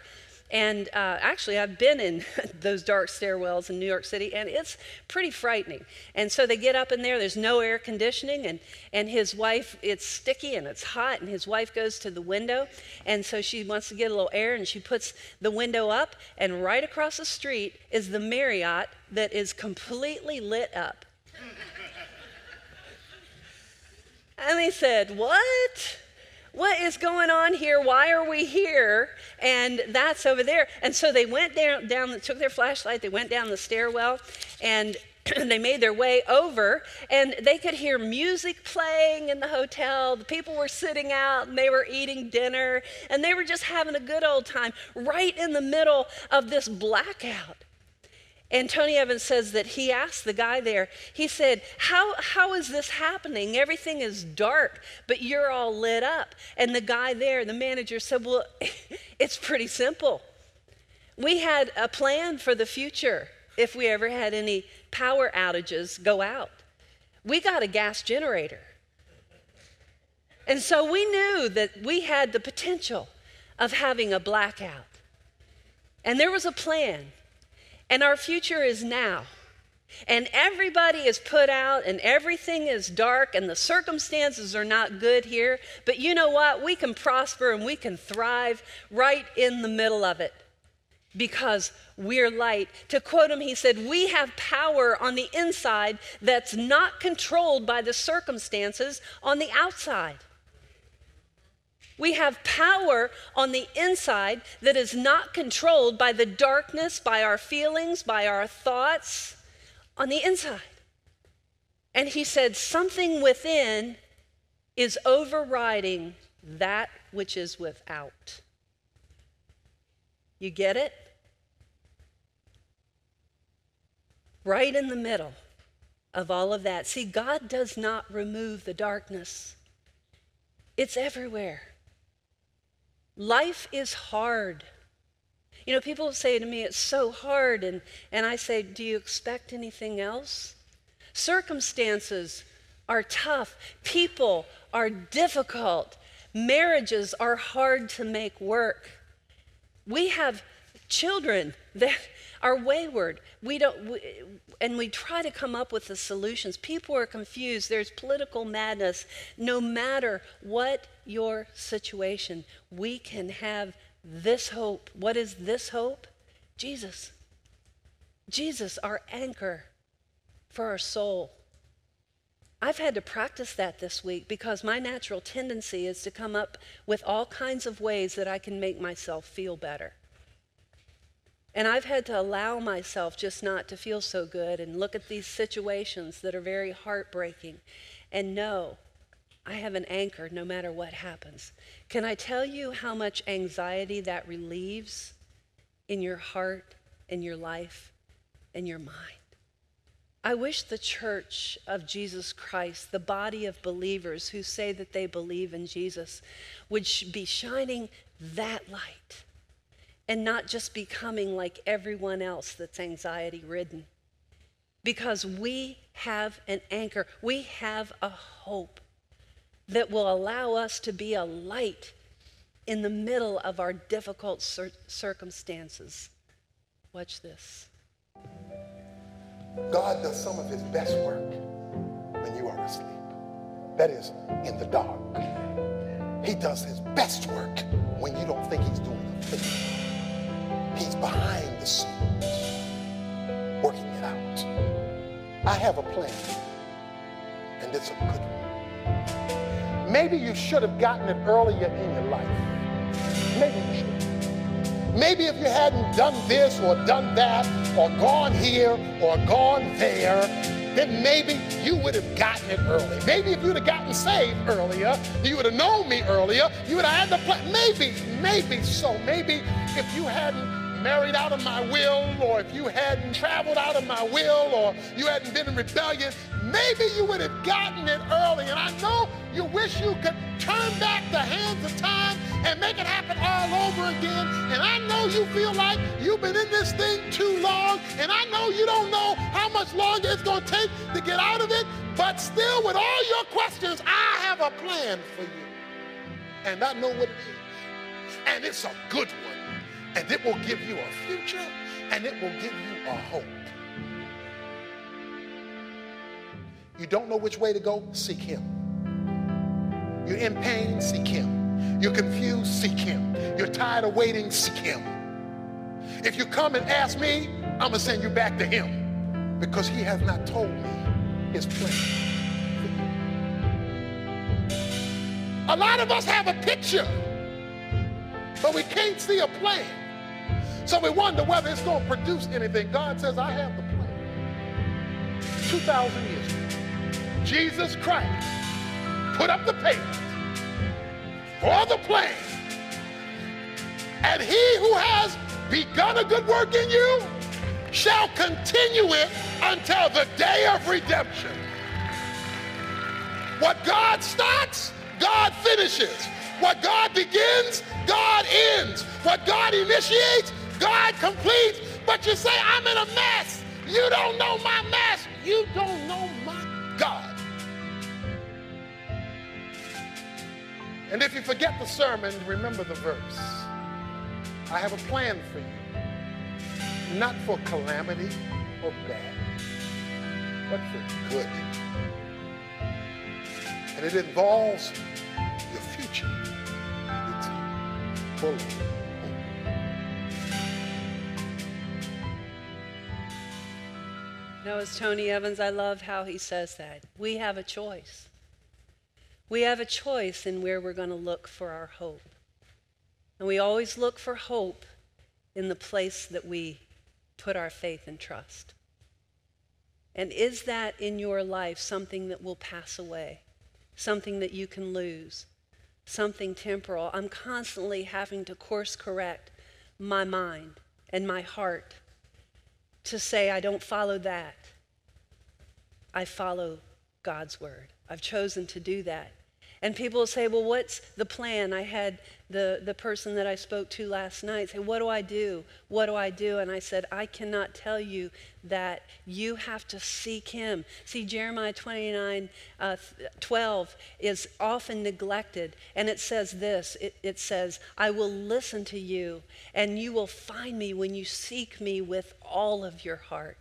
Speaker 4: And uh, actually, I've been in [LAUGHS] those dark stairwells in New York City, and it's pretty frightening. And so they get up in there, there's no air conditioning, and, and his wife, it's sticky and it's hot, and his wife goes to the window. And so she wants to get a little air, and she puts the window up, and right across the street is the Marriott that is completely lit up. [LAUGHS] and they said, What? What is going on here? Why are we here? And that's over there. And so they went down, down took their flashlight, they went down the stairwell, and [CLEARS THROAT] they made their way over, and they could hear music playing in the hotel. The people were sitting out and they were eating dinner, and they were just having a good old time right in the middle of this blackout. And Tony Evans says that he asked the guy there, he said, how, how is this happening? Everything is dark, but you're all lit up. And the guy there, the manager, said, Well, [LAUGHS] it's pretty simple. We had a plan for the future if we ever had any power outages go out. We got a gas generator. And so we knew that we had the potential of having a blackout. And there was a plan. And our future is now. And everybody is put out, and everything is dark, and the circumstances are not good here. But you know what? We can prosper and we can thrive right in the middle of it because we're light. To quote him, he said, We have power on the inside that's not controlled by the circumstances on the outside. We have power on the inside that is not controlled by the darkness, by our feelings, by our thoughts on the inside. And he said, Something within is overriding that which is without. You get it? Right in the middle of all of that. See, God does not remove the darkness, it's everywhere. Life is hard. You know, people say to me, it's so hard. And, and I say, do you expect anything else? Circumstances are tough, people are difficult, marriages are hard to make work. We have children [LAUGHS] that are wayward. We don't, we, and we try to come up with the solutions. People are confused. There's political madness. No matter what your situation, we can have this hope. What is this hope? Jesus. Jesus, our anchor for our soul. I've had to practice that this week because my natural tendency is to come up with all kinds of ways that I can make myself feel better. And I've had to allow myself just not to feel so good and look at these situations that are very heartbreaking and know I have an anchor no matter what happens. Can I tell you how much anxiety that relieves in your heart, in your life, in your mind? I wish the church of Jesus Christ, the body of believers who say that they believe in Jesus, would be shining that light and not just becoming like everyone else that's anxiety ridden. Because we have an anchor, we have a hope that will allow us to be a light in the middle of our difficult cir- circumstances. Watch this.
Speaker 5: God does some of his best work when you are asleep. That is, in the dark. He does his best work when you don't think he's doing a thing. He's behind the scenes, working it out. I have a plan, and it's a good one. Maybe you should have gotten it earlier in your life. Maybe you should. Maybe if you hadn't done this or done that, or gone here or gone there, then maybe you would have gotten it early. Maybe if you'd have gotten saved earlier, you would have known me earlier, you would have had the plan. Maybe, maybe so. Maybe if you hadn't married out of my will, or if you hadn't traveled out of my will, or you hadn't been in rebellion, maybe you would have gotten it early. And I know you wish you could turn back the hands of time and make it happen all over again. And I know you feel like you've been in this thing too long, and I know you don't know how much longer it's going to take to get out of it. But still, with all your questions, I have a plan for you. And I know what it is. And it's a good one and it will give you a future and it will give you a hope. You don't know which way to go? Seek Him. You're in pain? Seek Him. You're confused? Seek Him. You're tired of waiting? Seek Him. If you come and ask me, I'm going to send you back to Him because He has not told me His plan. A lot of us have a picture, but we can't see a plan. So we wonder whether it's going to produce anything. God says, I have the plan. 2,000 years ago, Jesus Christ put up the papers for the plan. And he who has begun a good work in you shall continue it until the day of redemption. What God starts, God finishes. What God begins, God ends. What God initiates, God completes. But you say, I'm in a mess. You don't know my mess. You don't know my God. And if you forget the sermon, remember the verse. I have a plan for you, not for calamity or bad, but for good. And it involves your future. It's full
Speaker 4: No, as Tony Evans, I love how he says that. We have a choice. We have a choice in where we're going to look for our hope. And we always look for hope in the place that we put our faith and trust. And is that in your life something that will pass away? Something that you can lose? Something temporal? I'm constantly having to course correct my mind and my heart to say, I don't follow that. I follow God's word. I've chosen to do that. And people will say, Well, what's the plan? I had the, the person that I spoke to last night say, What do I do? What do I do? And I said, I cannot tell you that you have to seek Him. See, Jeremiah 29 uh, 12 is often neglected. And it says this it, it says, I will listen to you, and you will find me when you seek me with all of your heart.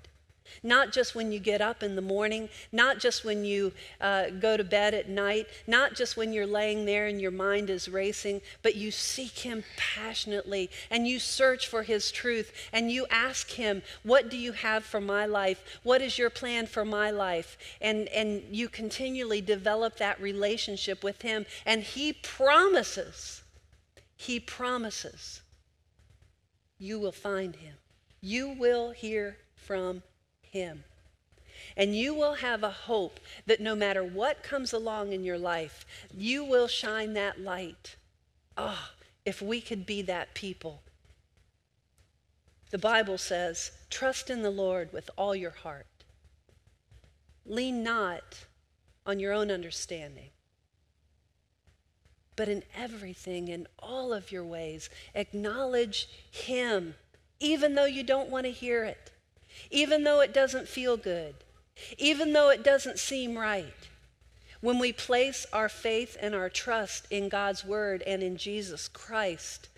Speaker 4: Not just when you get up in the morning, not just when you uh, go to bed at night, not just when you're laying there and your mind is racing, but you seek Him passionately and you search for His truth and you ask Him, What do you have for my life? What is your plan for my life? And, and you continually develop that relationship with Him. And He promises, He promises, you will find Him. You will hear from him. And you will have a hope that no matter what comes along in your life, you will shine that light. Oh, if we could be that people. The Bible says, trust in the Lord with all your heart. Lean not on your own understanding, but in everything, in all of your ways, acknowledge Him, even though you don't want to hear it even though it doesn't feel good, even though it doesn't seem right. When we place our faith and our trust in God's Word and in Jesus Christ,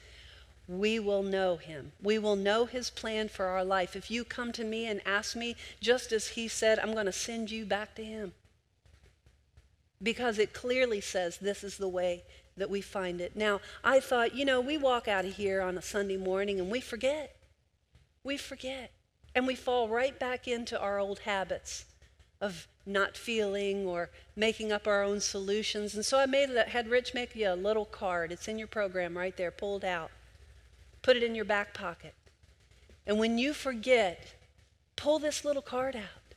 Speaker 4: we will know Him. We will know His plan for our life. If you come to me and ask me, just as He said, I'm going to send you back to Him. Because it clearly says this is the way that we find it. Now, I thought, you know, we walk out of here on a Sunday morning and we forget. We forget. And we fall right back into our old habits of not feeling or making up our own solutions. And so I made had Rich make you a little card. It's in your program right there, pulled out. Put it in your back pocket. And when you forget, pull this little card out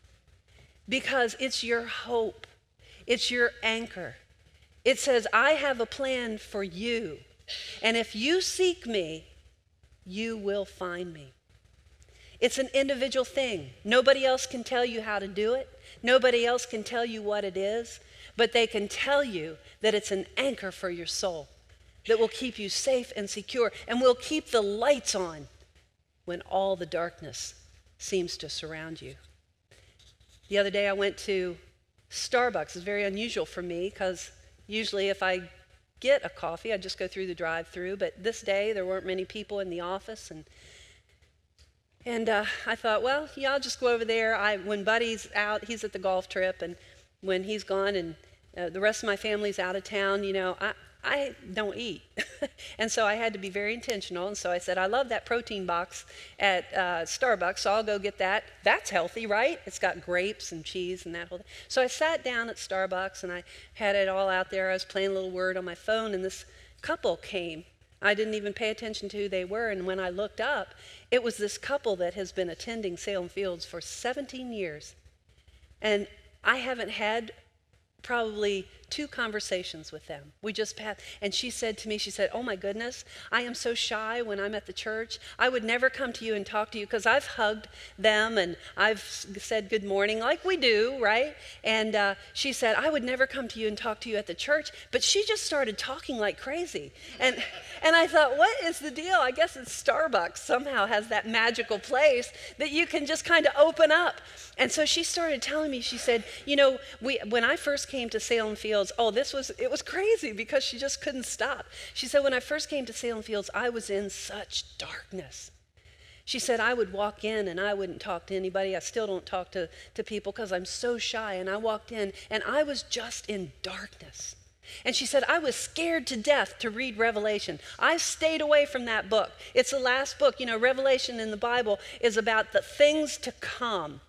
Speaker 4: because it's your hope. It's your anchor. It says, I have a plan for you. And if you seek me, you will find me. It's an individual thing. Nobody else can tell you how to do it. Nobody else can tell you what it is, but they can tell you that it's an anchor for your soul that will keep you safe and secure and will keep the lights on when all the darkness seems to surround you. The other day I went to Starbucks. It's very unusual for me because usually if I get a coffee, I just go through the drive through. But this day there weren't many people in the office and and uh, I thought, well, yeah, I'll just go over there. I, when Buddy's out, he's at the golf trip, and when he's gone and uh, the rest of my family's out of town, you know, I, I don't eat. [LAUGHS] and so I had to be very intentional. And so I said, I love that protein box at uh, Starbucks, so I'll go get that. That's healthy, right? It's got grapes and cheese and that whole thing. So I sat down at Starbucks and I had it all out there. I was playing a little word on my phone, and this couple came. I didn't even pay attention to who they were. And when I looked up, it was this couple that has been attending Salem Fields for 17 years. And I haven't had probably two conversations with them. We just passed. and she said to me, she said, Oh my goodness, I am so shy when I'm at the church. I would never come to you and talk to you because I've hugged them and I've said good morning like we do, right? And uh, she said, I would never come to you and talk to you at the church, but she just started talking like crazy. And, and I thought, What is the deal? I guess it's Starbucks somehow has that magical place that you can just kind of open up. And so she started telling me, she said, You know, we, when I first came to Salem Fields, oh, this was, it was crazy because she just couldn't stop. She said, when I first came to Salem Fields, I was in such darkness. She said, I would walk in and I wouldn't talk to anybody. I still don't talk to, to people because I'm so shy. And I walked in and I was just in darkness. And she said, I was scared to death to read Revelation. I stayed away from that book. It's the last book. You know, Revelation in the Bible is about the things to come.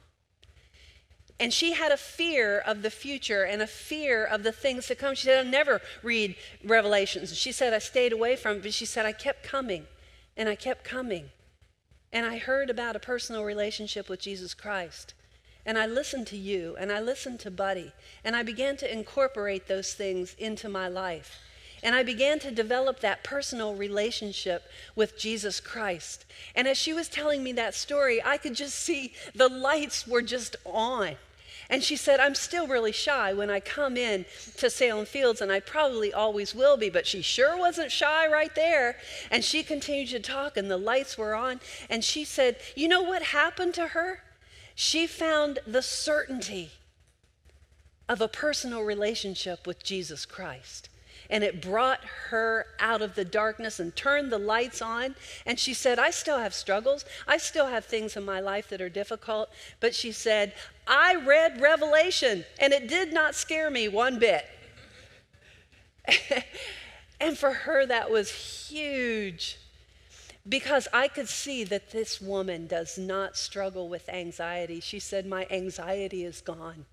Speaker 4: And she had a fear of the future and a fear of the things to come. She said, I never read Revelations. She said, I stayed away from it, but she said, I kept coming and I kept coming. And I heard about a personal relationship with Jesus Christ. And I listened to you and I listened to Buddy. And I began to incorporate those things into my life. And I began to develop that personal relationship with Jesus Christ. And as she was telling me that story, I could just see the lights were just on. And she said, I'm still really shy when I come in to Salem Fields, and I probably always will be, but she sure wasn't shy right there. And she continued to talk, and the lights were on. And she said, You know what happened to her? She found the certainty of a personal relationship with Jesus Christ. And it brought her out of the darkness and turned the lights on. And she said, I still have struggles. I still have things in my life that are difficult. But she said, I read Revelation and it did not scare me one bit. [LAUGHS] and for her, that was huge because I could see that this woman does not struggle with anxiety. She said, My anxiety is gone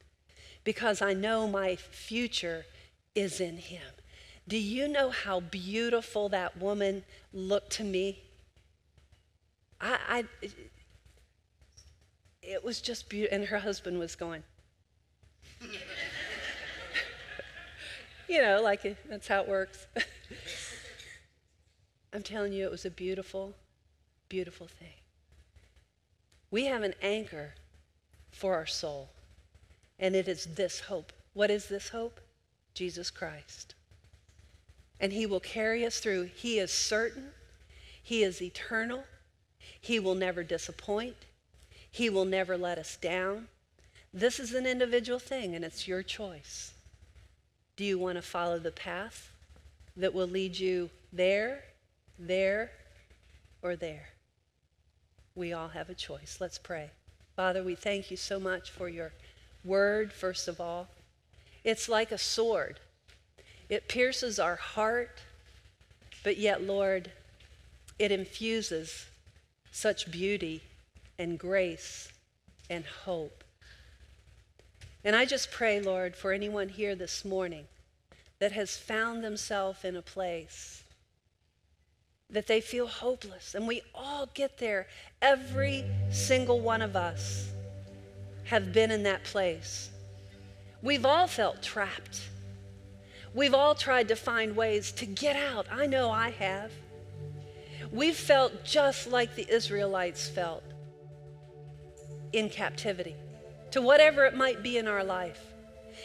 Speaker 4: because I know my future is in Him. Do you know how beautiful that woman looked to me? I, I it was just beautiful. And her husband was going, [LAUGHS] you know, like that's how it works. [LAUGHS] I'm telling you, it was a beautiful, beautiful thing. We have an anchor for our soul, and it is this hope. What is this hope? Jesus Christ. And He will carry us through. He is certain, He is eternal, He will never disappoint, He will never let us down. This is an individual thing, and it's your choice. Do you want to follow the path that will lead you there, there, or there? We all have a choice. Let's pray. Father, we thank you so much for your word, first of all. It's like a sword, it pierces our heart, but yet, Lord, it infuses such beauty and grace and hope. And I just pray, Lord, for anyone here this morning that has found themselves in a place that they feel hopeless. And we all get there. Every single one of us have been in that place. We've all felt trapped. We've all tried to find ways to get out. I know I have. We've felt just like the Israelites felt in captivity to whatever it might be in our life.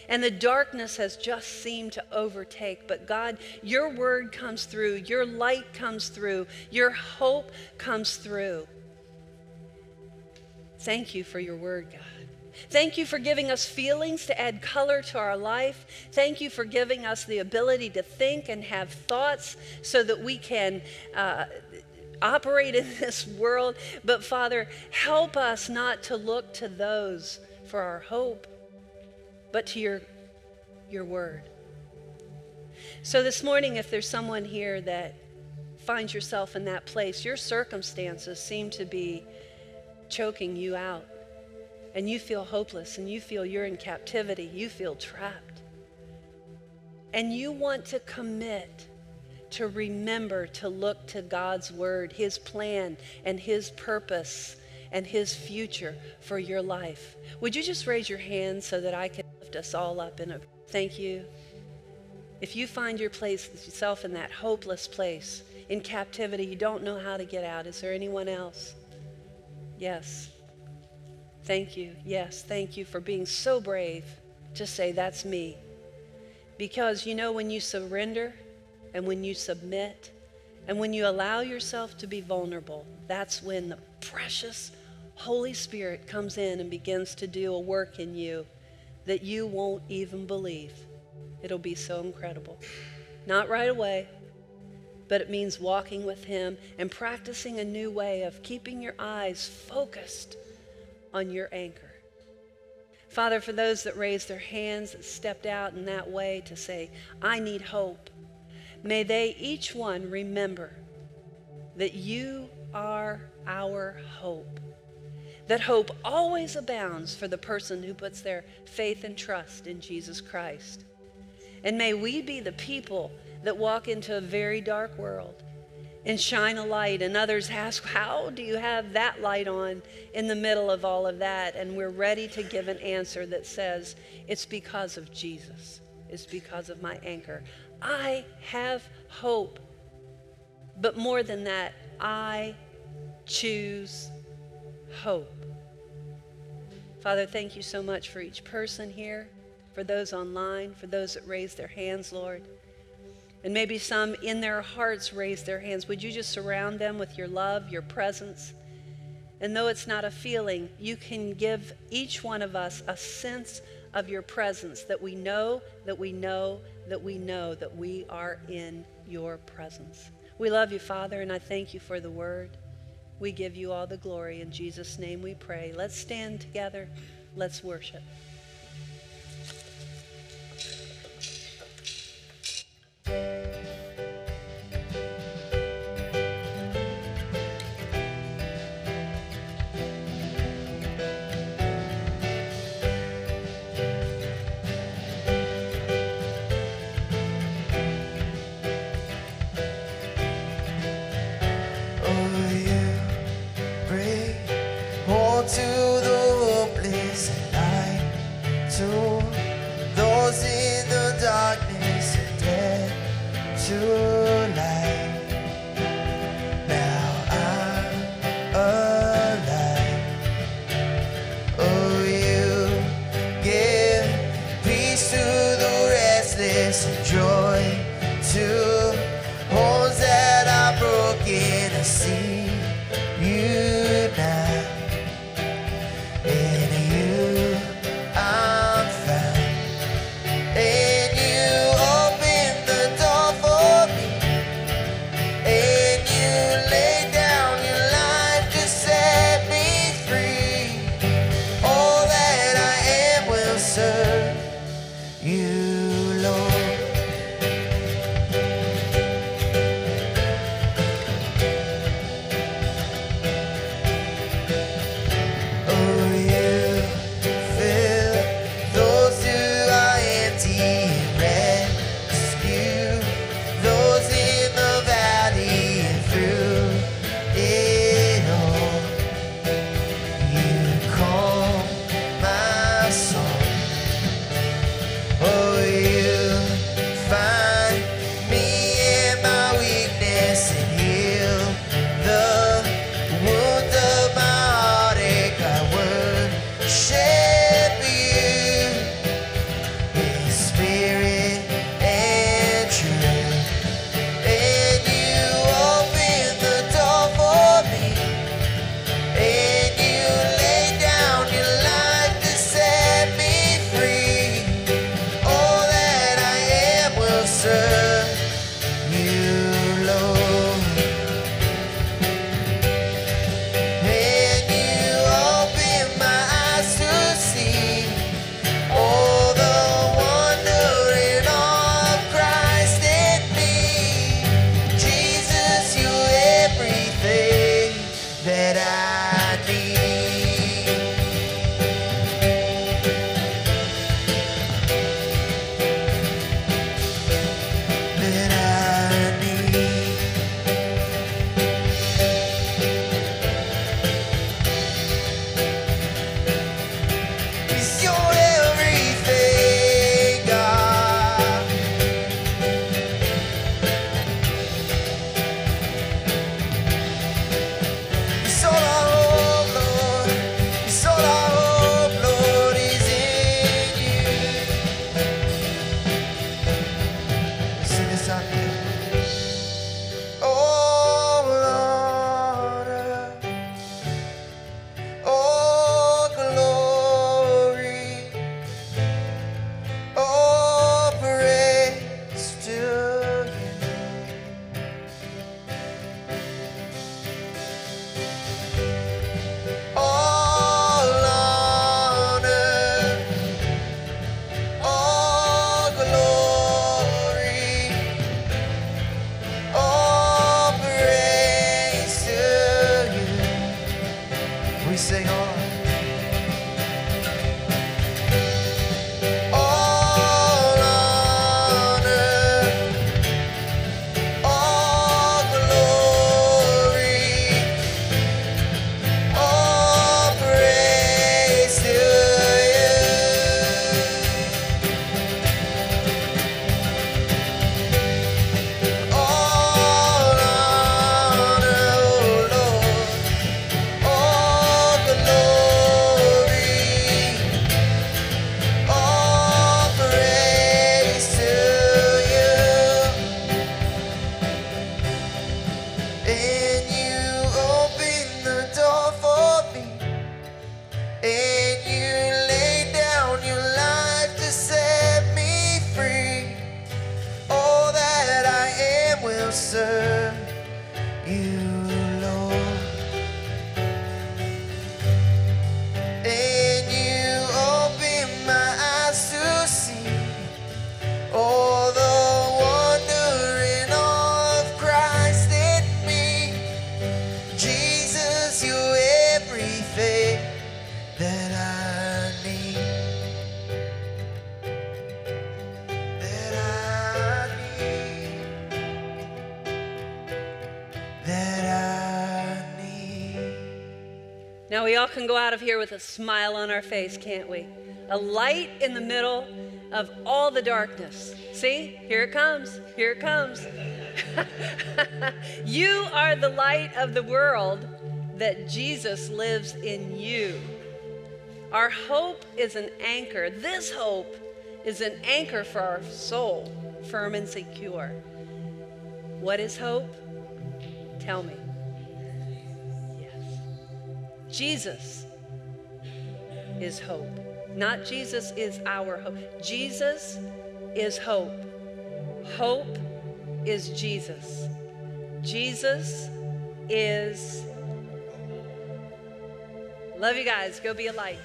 Speaker 4: And the darkness has just seemed to overtake. But God, your word comes through, your light comes through, your hope comes through. Thank you for your word, God. Thank you for giving us feelings to add color to our life. Thank you for giving us the ability to think and have thoughts so that we can uh, operate in [LAUGHS] this world. But Father, help us not to look to those for our hope, but to your, your word. So, this morning, if there's someone here that finds yourself in that place, your circumstances seem to be choking you out, and you feel hopeless, and you feel you're in captivity, you feel trapped, and you want to commit to remember to look to God's word, His plan, and His purpose, and His future for your life. Would you just raise your hand so that I can lift us all up in a thank you? If you find your place yourself in that hopeless place, in captivity, you don't know how to get out, is there anyone else? Yes. Thank you. Yes, thank you for being so brave to say, That's me. Because you know, when you surrender and when you submit and when you allow yourself to be vulnerable, that's when the precious Holy Spirit comes in and begins to do a work in you that you won't even believe. It'll be so incredible. Not right away, but it means walking with Him and practicing a new way of keeping your eyes focused on your anchor. Father, for those that raised their hands, that stepped out in that way to say, I need hope, may they each one remember that you are our hope. That hope always abounds for the person who puts their faith and trust in Jesus Christ. And may we be the people that walk into a very dark world and shine a light. And others ask, How do you have that light on in the middle of all of that? And we're ready to give an answer that says, It's because of Jesus, it's because of my anchor. I have hope. But more than that, I choose hope. Father, thank you so much for each person here, for those online, for those that raised their hands, Lord. And maybe some in their hearts raise their hands. Would you just surround them with your love, your presence? And though it's not a feeling, you can give each one of us a sense of your presence that we know, that we know, that we know that we are in your presence. We love you, Father, and I thank you for the word. We give you all the glory. In Jesus' name we pray. Let's stand together. Let's worship.
Speaker 6: Oh,
Speaker 4: out of here with a smile on our face, can't we? A light in the middle of all the darkness. See? Here it comes. Here it comes. [LAUGHS] you are the light of the world that Jesus lives in you. Our hope is an anchor. This hope is an anchor for our soul, firm and secure. What is hope? Tell me. Yes. Jesus is hope. Not Jesus is our hope. Jesus is hope. Hope is Jesus. Jesus is. Love you guys. Go be a light.